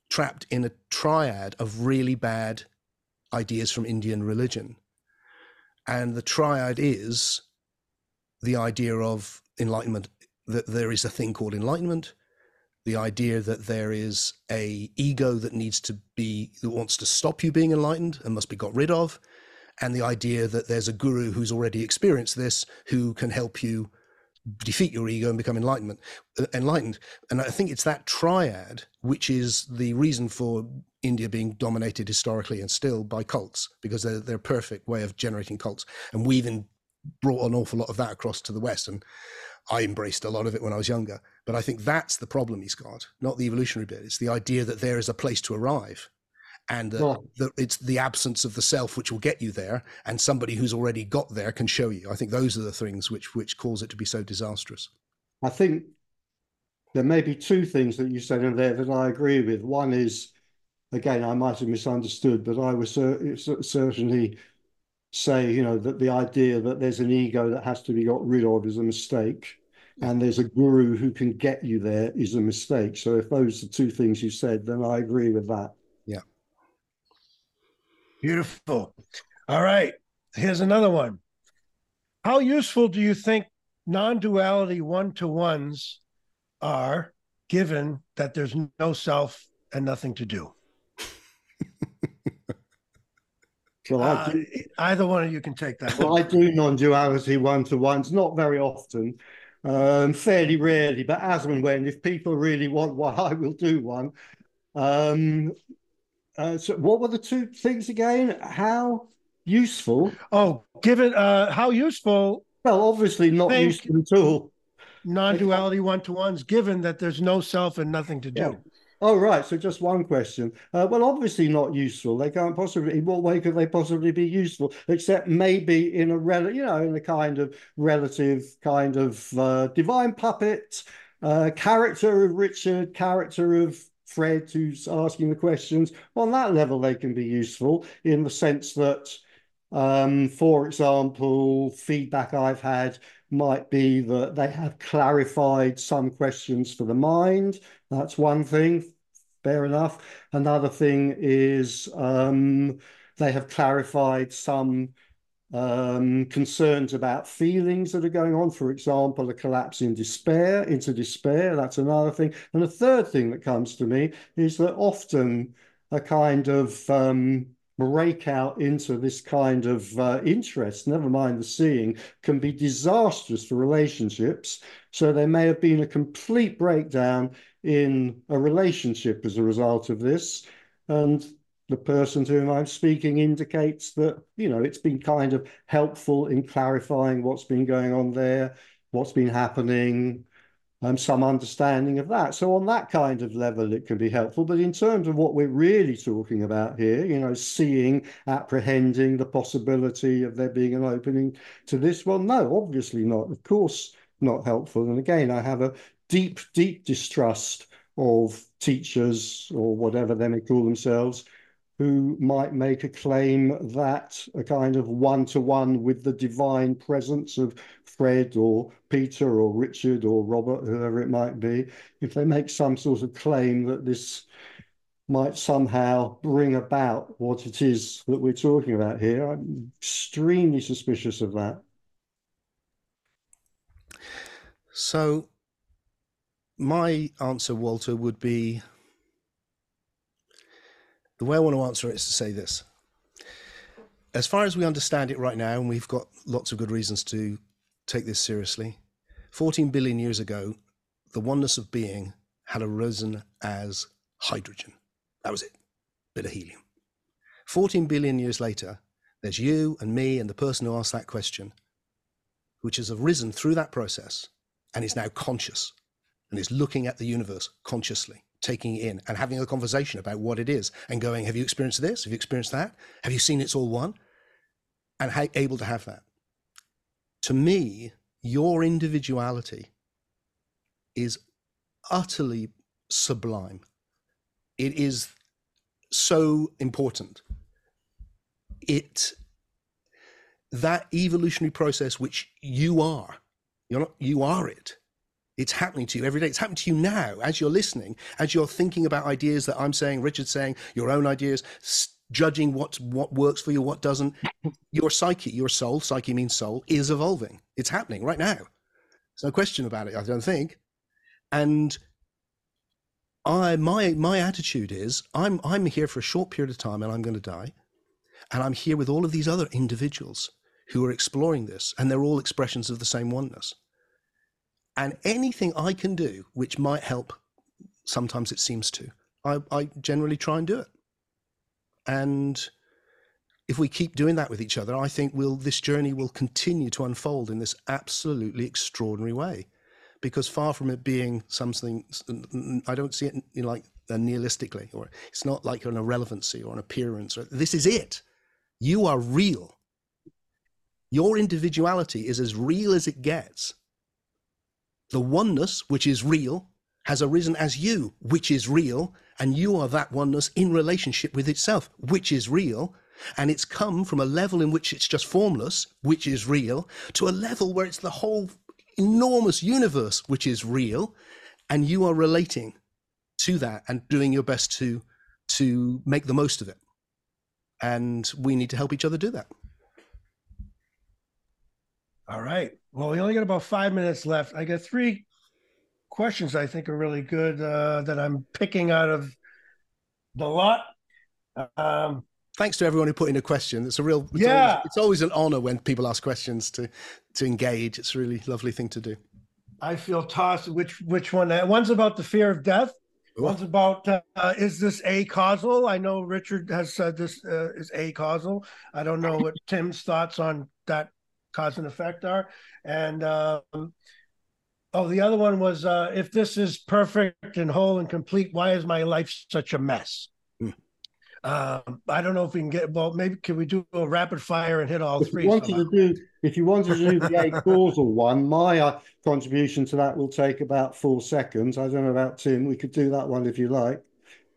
trapped in a triad of really bad ideas from Indian religion. And the triad is the idea of enlightenment, that there is a thing called enlightenment, the idea that there is a ego that needs to be, that wants to stop you being enlightened and must be got rid of, and the idea that there's a guru who's already experienced this who can help you defeat your ego and become enlightenment uh, enlightened. And i think it's that triad which is the reason for india being dominated historically and still by cults because they're they're a perfect way of generating cults. And we even brought an awful lot of that across to the west and i embraced a lot of it when i was younger. But i think that's the problem he's got not the evolutionary bit. It's the idea that there is a place to arrive and Well- that it's the absence of the self which will get you there and somebody who's already got there can show you i think those are the things which which cause it to be so disastrous I think there may be two things that you said in there that I agree with. One is, again, I might have misunderstood, but I would cer- cer- certainly say, you know, that the idea that there's an ego that has to be got rid of is a mistake, and there's a guru who can get you there is a mistake. So if those are two things you said, then I agree with that. Beautiful. All right. Here's another one. How useful do you think non duality one to ones are given that there's no self and nothing to do? I Uh, do, either one of you can take that. well, I do non-duality one-to-ones, not very often, um, fairly rarely, but as and when, if people really want one, I will do one. Um, uh, so what were the two things again? How useful? Oh, given uh, how useful Well, obviously not useful at all. non duality one to ones, given that there's no self and nothing to do. Yeah. Oh, right. So just one question. Uh, well, obviously not useful. They can't possibly. In what way could they possibly be useful? Except maybe in a rel, you know, in a kind of relative kind of uh, divine puppet uh, character of Richard, character of Fred, who's asking the questions. On that level, they can be useful in the sense that, um, for example, feedback I've had might be that they have clarified some questions for the mind. That's one thing. Fair enough. Another thing is um, they have clarified some um, concerns about feelings that are going on. For example, a collapse in despair, into despair. That's another thing. And the third thing that comes to me is that often a kind of um, breakout into this kind of uh, interest, never mind the seeing, can be disastrous for relationships. So there may have been a complete breakdown in a relationship as a result of this. And the person to whom I'm speaking indicates that, you know, it's been kind of helpful in clarifying what's been going on there, what's been happening, um, some understanding of that. So on that kind of level, it can be helpful. But in terms of what we're really talking about here, you know, seeing, apprehending the possibility of there being an opening to this, well, no, obviously not. Of course, not helpful. And again, I have a deep, deep distrust of teachers or whatever they may call themselves who might make a claim that a kind of one-to-one with the divine presence of Fred or Peter or Richard or Robert, whoever it might be, if they make some sort of claim that this might somehow bring about what it is that we're talking about here, I'm extremely suspicious of that. So, my answer, Walter, would be the way I want to answer it is to say this. as far as we understand it right now, and we've got lots of good reasons to take this seriously, 14 billion years ago, the oneness of being had arisen as hydrogen. That was it, bit of helium. 14 billion years later, there's you and me and the person who asked that question, which has arisen through that process and is now conscious and is looking at the universe consciously, taking it in and having a conversation about what it is and going, Have you experienced this? Have you experienced that? Have you seen it's all one? And ha- able to have that. To me, your individuality is utterly sublime. It is so important. It that evolutionary process which you are, you're not you are it. It's happening to you every day. It's happening to you now as you're listening, as you're thinking about ideas that I'm saying, Richard's saying, your own ideas, judging what what works for you, what doesn't. Your psyche, your soul, psyche means soul, is evolving. It's happening right now. There's no question about it, I don't think. And I my my attitude is I'm I'm here for a short period of time and I'm going to die. And I'm here with all of these other individuals who are exploring this, and they're all expressions of the same oneness. And anything I can do which might help, sometimes it seems to, I, I generally try and do it. And if we keep doing that with each other, I think we'll, this journey will continue to unfold in this absolutely extraordinary way because far from it being something, I don't see it know, like nihilistically, or it's not like an irrelevancy or an appearance. Or, this is it. You are real. Your individuality is as real as it gets. The oneness, which is real, has arisen as you, which is real, and you are that oneness in relationship with itself, which is real. And it's come from a level in which it's just formless, which is real, to a level where it's the whole enormous universe which is real and you are relating to that and doing your best to to make the most of it and we need to help each other do that all right well we only got about five minutes left i got three questions i think are really good uh, that i'm picking out of the lot um, thanks to everyone who put in a question. It's a real it's yeah. Always, it's always an honor when people ask questions to to engage. It's a really lovely thing to do. I feel tossed. Which which one? One's about the fear of death. Ooh. One's about uh, is this acausal? I know Richard has said this uh, is acausal. I don't know what Tim's thoughts on that cause and effect are. And um, oh, the other one was uh, if this is perfect and whole and complete, why is my life such a mess? Um, I don't know if we can get well. Maybe can we do a rapid fire and hit all if three? You wanted to do, if you wanted to do the causal one, my uh, contribution to that will take about four seconds. I don't know about Tim. We could do that one if you like,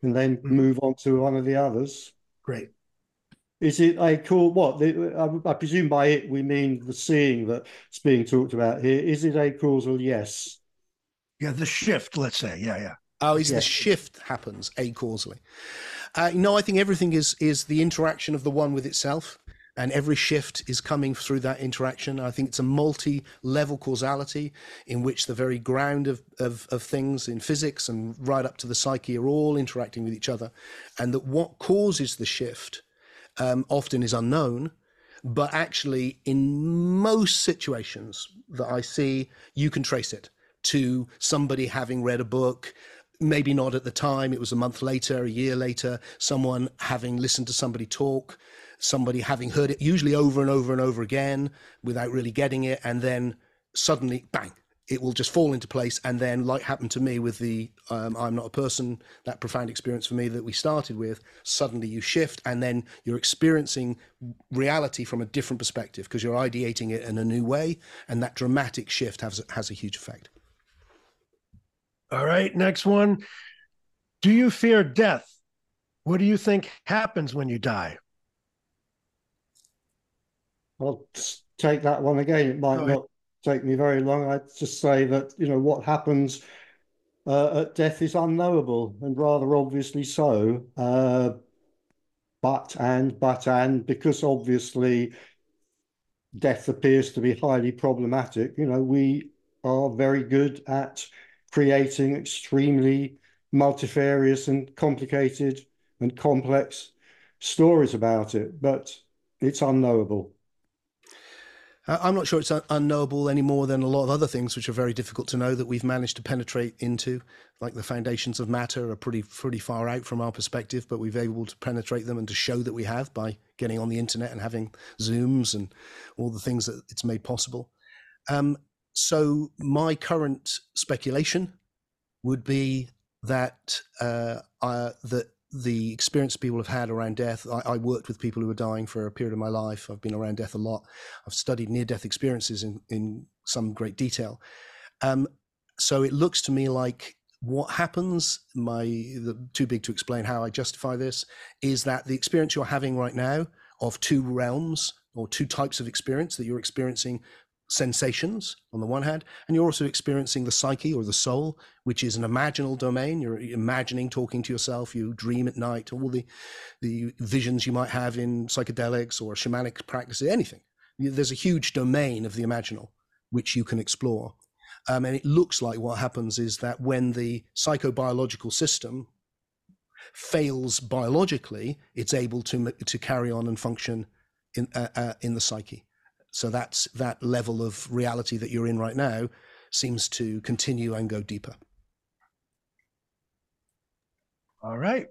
and then mm-hmm. move on to one of the others. Great. Is it a call? What the, I, I, presume by it we mean the seeing that's being talked about here. Is it acausal? Yes. Yeah, the shift. Let's say. Yeah, yeah. Oh, is yeah. the shift happens acausally? Uh, no, I think everything is is the interaction of the one with itself, and every shift is coming through that interaction. I think it's a multi-level causality in which the very ground of, of, of things in physics and right up to the psyche are all interacting with each other, and that what causes the shift um, often is unknown. But actually, in most situations that I see, you can trace it to somebody having read a book, maybe not at the time it was a month later a year later someone having listened to somebody talk somebody having heard it usually over and over and over again without really getting it and then suddenly bang it will just fall into place and then like happened to me with the um, i'm not a person that profound experience for me that we started with suddenly you shift and then you're experiencing reality from a different perspective because you're ideating it in a new way and that dramatic shift has, has a huge effect all right, next one. Do you fear death? What do you think happens when you die? I'll take that one again. It might not take me very long. I'd just say that, you know, what happens uh, at death is unknowable and rather obviously so. Uh, but and, but and, because obviously death appears to be highly problematic, you know, we are very good at creating extremely multifarious and complicated and complex stories about it. But it's unknowable. I'm not sure it's un- unknowable any more than a lot of other things which are very difficult to know that we've managed to penetrate into. Like the foundations of matter are pretty pretty far out from our perspective, but we've able to penetrate them and to show that we have by getting on the internet and having Zooms and all the things that it's made possible. Um, so my current speculation would be that uh, uh, that the experience people have had around death. I, I, worked with people who were dying for a period of my life. I've been around death a lot. I've studied near death experiences in, in some great detail. Um, so it looks to me like what happens, my the, too big to explain how I justify this, is that the experience you're having right now of two realms or two types of experience that you're experiencing sensations on the one hand, and you're also experiencing the psyche or the soul, which is an imaginal domain. You're imagining talking to yourself. You dream at night. All the the visions you might have in psychedelics or shamanic practices, anything. There's a huge domain of the imaginal which you can explore. Um, and it looks like what happens is that when the psychobiological system fails biologically, it's able to to carry on and function in uh, uh, in the psyche. So that's that level of reality that you're in right now seems to continue and go deeper. All right.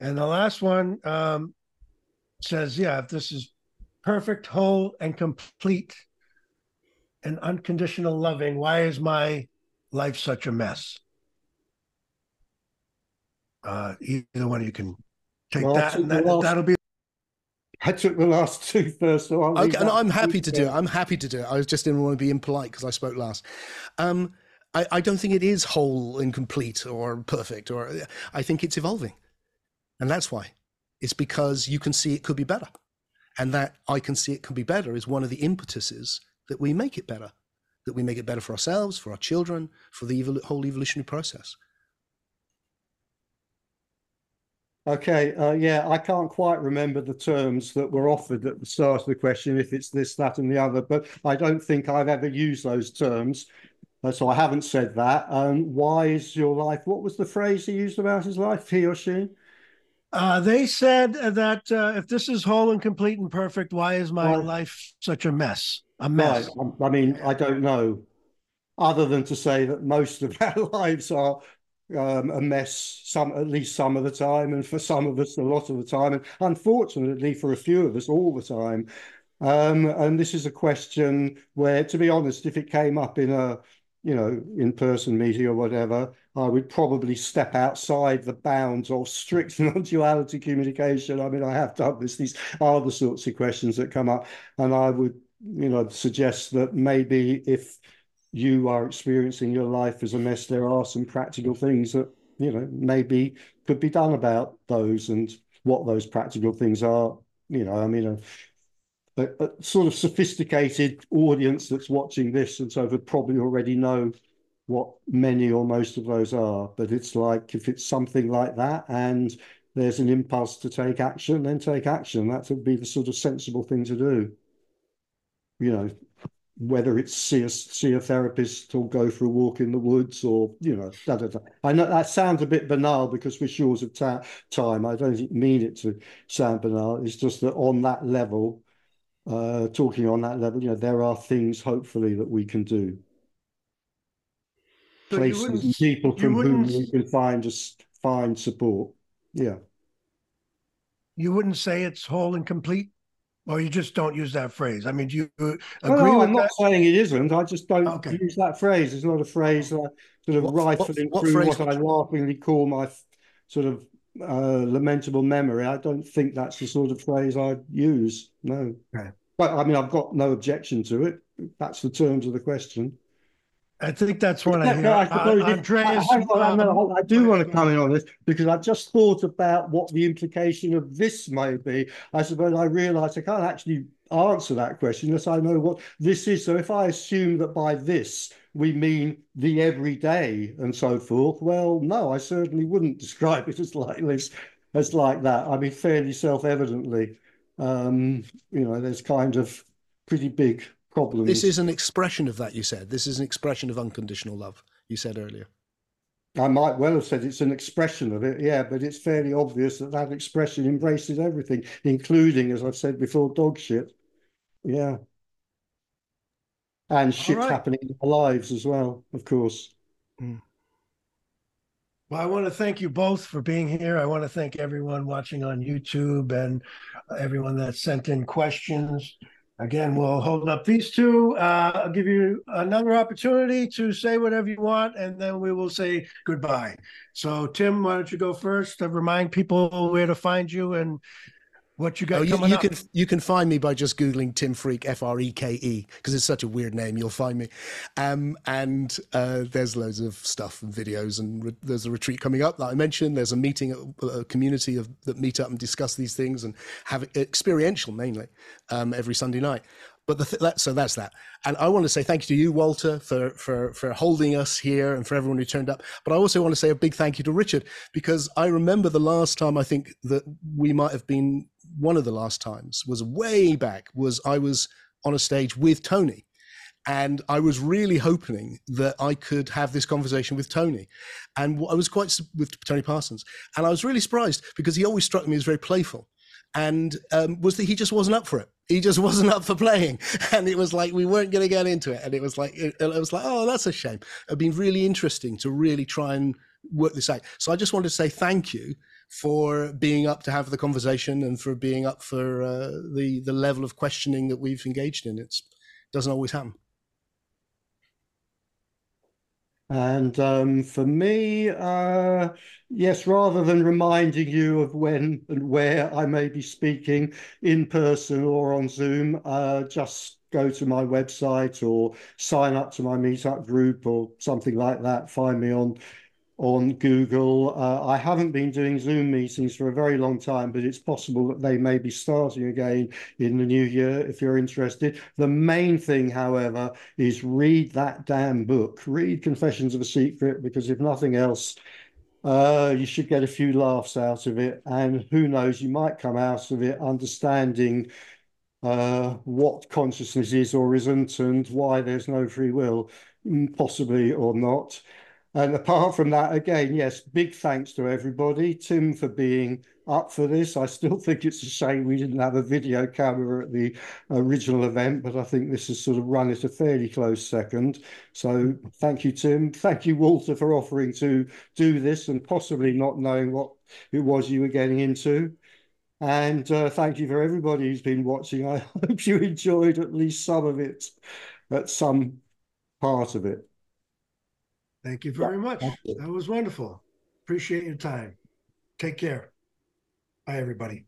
And the last one um, says, yeah, if this is perfect, whole, and complete and unconditional loving, why is my life such a mess? Uh, either one of you can take well, that, and that, that'll be I took the last two first. So I'll okay, and I'm happy to do it. I'm happy to do it. I just didn't want to be impolite because I spoke last. Um, I, I, don't think it is whole and complete or perfect, or I think it's evolving, and that's why. It's because you can see it could be better, and that I can see it can be better is one of the impetuses that we make it better, that we make it better for ourselves, for our children, for the evol- whole evolutionary process. Okay, uh, yeah, I can't quite remember the terms that were offered at the start of the question, if it's this, that, and the other, but I don't think I've ever used those terms. Uh, so I haven't said that. Um, why is your life? What was the phrase he used about his life, he or she? Uh, they said that uh, if this is whole and complete and perfect, why is my right. life such a mess? A mess. Right. I mean, I don't know, other than to say that most of our lives are um, a mess some at least some of the time and for some of us a lot of the time and unfortunately for a few of us all the time. Um, and this is a question where to be honest if it came up in a you know in-person meeting or whatever i would probably step outside the bounds of strict non-duality communication. I mean i have done this. These are the sorts of questions that come up. And i would you know suggest that maybe if you are experiencing your life as a mess, there are some practical things that, you know, maybe could be done about those and what those practical things are. You know, I mean, a, a, a sort of sophisticated audience that's watching this and so would probably already know what many or most of those are. But it's like if it's something like that and there's an impulse to take action, then take action. That would be the sort of sensible thing to do. You know, whether it's see a, see a therapist or go for a walk in the woods or, you know, da, da, da. I know that sounds a bit banal because we're short of ta- time. I don't mean it to sound banal. It's just that on that level, uh, talking on that level, you know, there are things hopefully that we can do. So Places people from whom we can find just find support. Yeah. You wouldn't say it's whole and complete or you just don't use that phrase? I mean, do you agree no, no, I'm not saying it isn't. I just don't okay. use that phrase. It's not a phrase that sort of what, rifling what, what through what I laughingly call my sort of uh, lamentable memory. I don't think that's the sort of phrase I'd use. No. Okay. But I mean, I've got no objection to it. That's the terms of the question. I think that's what I hear. I, Andreas, I, I, I, do want to comment on this because I've just thought about what the implication of this may be. I suppose I realise I can't actually answer that question unless I know what this is. So if I assume that by this we mean the everyday and so forth, well, no, I certainly wouldn't describe it as like this, as like that. I mean, fairly self-evidently, um, you know, there's kind of pretty big This is an expression of that, you said. This is an expression of unconditional love, you said earlier. I might well have said it's an expression of it, yeah, but it's fairly obvious that that expression embraces everything, including, as I've said before, dog shit. Yeah. And shit right. happening in our lives as well, of course. Mm. Well, I want to thank you both for being here. I want to thank everyone watching on YouTube and everyone that sent in questions. Again, we'll hold up these two. Uh, I'll give you another opportunity to say whatever you want, and then we will say goodbye. So, Tim, why don't you go first to remind people where to find you and what you got oh, you, coming you up? can you can find me by just googling Tim Freke F R E K E because it's such a weird name. You'll find me, um, and uh, there's loads of stuff and videos, and re- there's a retreat coming up that I mentioned. There's a meeting, a, a community of that meet up and discuss these things and have experiential mainly um, every Sunday night. But the th- that, so that's that, and I want to say thank you to you, Walter, for for for holding us here and for everyone who turned up. But I also want to say a big thank you to Richard because I remember the last time I think that we might have been one of the last times was way back was I was on a stage with Tony and I was really hoping that I could have this conversation with Tony, and I was quite with Tony Parsons, and I was really surprised because he always struck me as very playful, and um, was that he just wasn't up for it. He just wasn't up for playing, and it was like we weren't going to get into it, and it was like it, it was like oh that's a shame. It'd been really interesting to really try and work this out. So I just wanted to say thank you for being up to have the conversation and for being up for uh, the the level of questioning that we've engaged in. It doesn't always happen. And um, for me, uh, yes, rather than reminding you of when and where I may be speaking in person or on Zoom, uh, just go to my website or sign up to my meetup group or something like that. Find me on on Google. Uh, I haven't been doing Zoom meetings for a very long time, but it's possible that they may be starting again in the new year if you're interested. The main thing, however, is read that damn book. Read Confessions of a Secret, because if nothing else, uh, you should get a few laughs out of it. And who knows, you might come out of it understanding uh, what consciousness is or isn't and why there's no free will, mm, possibly or not. And apart from that, again, yes, big thanks to everybody. Tim for being up for this. I still think it's a shame we didn't have a video camera at the original event, but I think this has sort of run it a fairly close second. So thank you, Tim. Thank you, Walter, for offering to do this and possibly not knowing what it was you were getting into. And uh, thank you for everybody who's been watching. I hope you enjoyed at least some of it, at some part of it. Thank you very much. That was wonderful. Appreciate your time. Take care. Bye, everybody.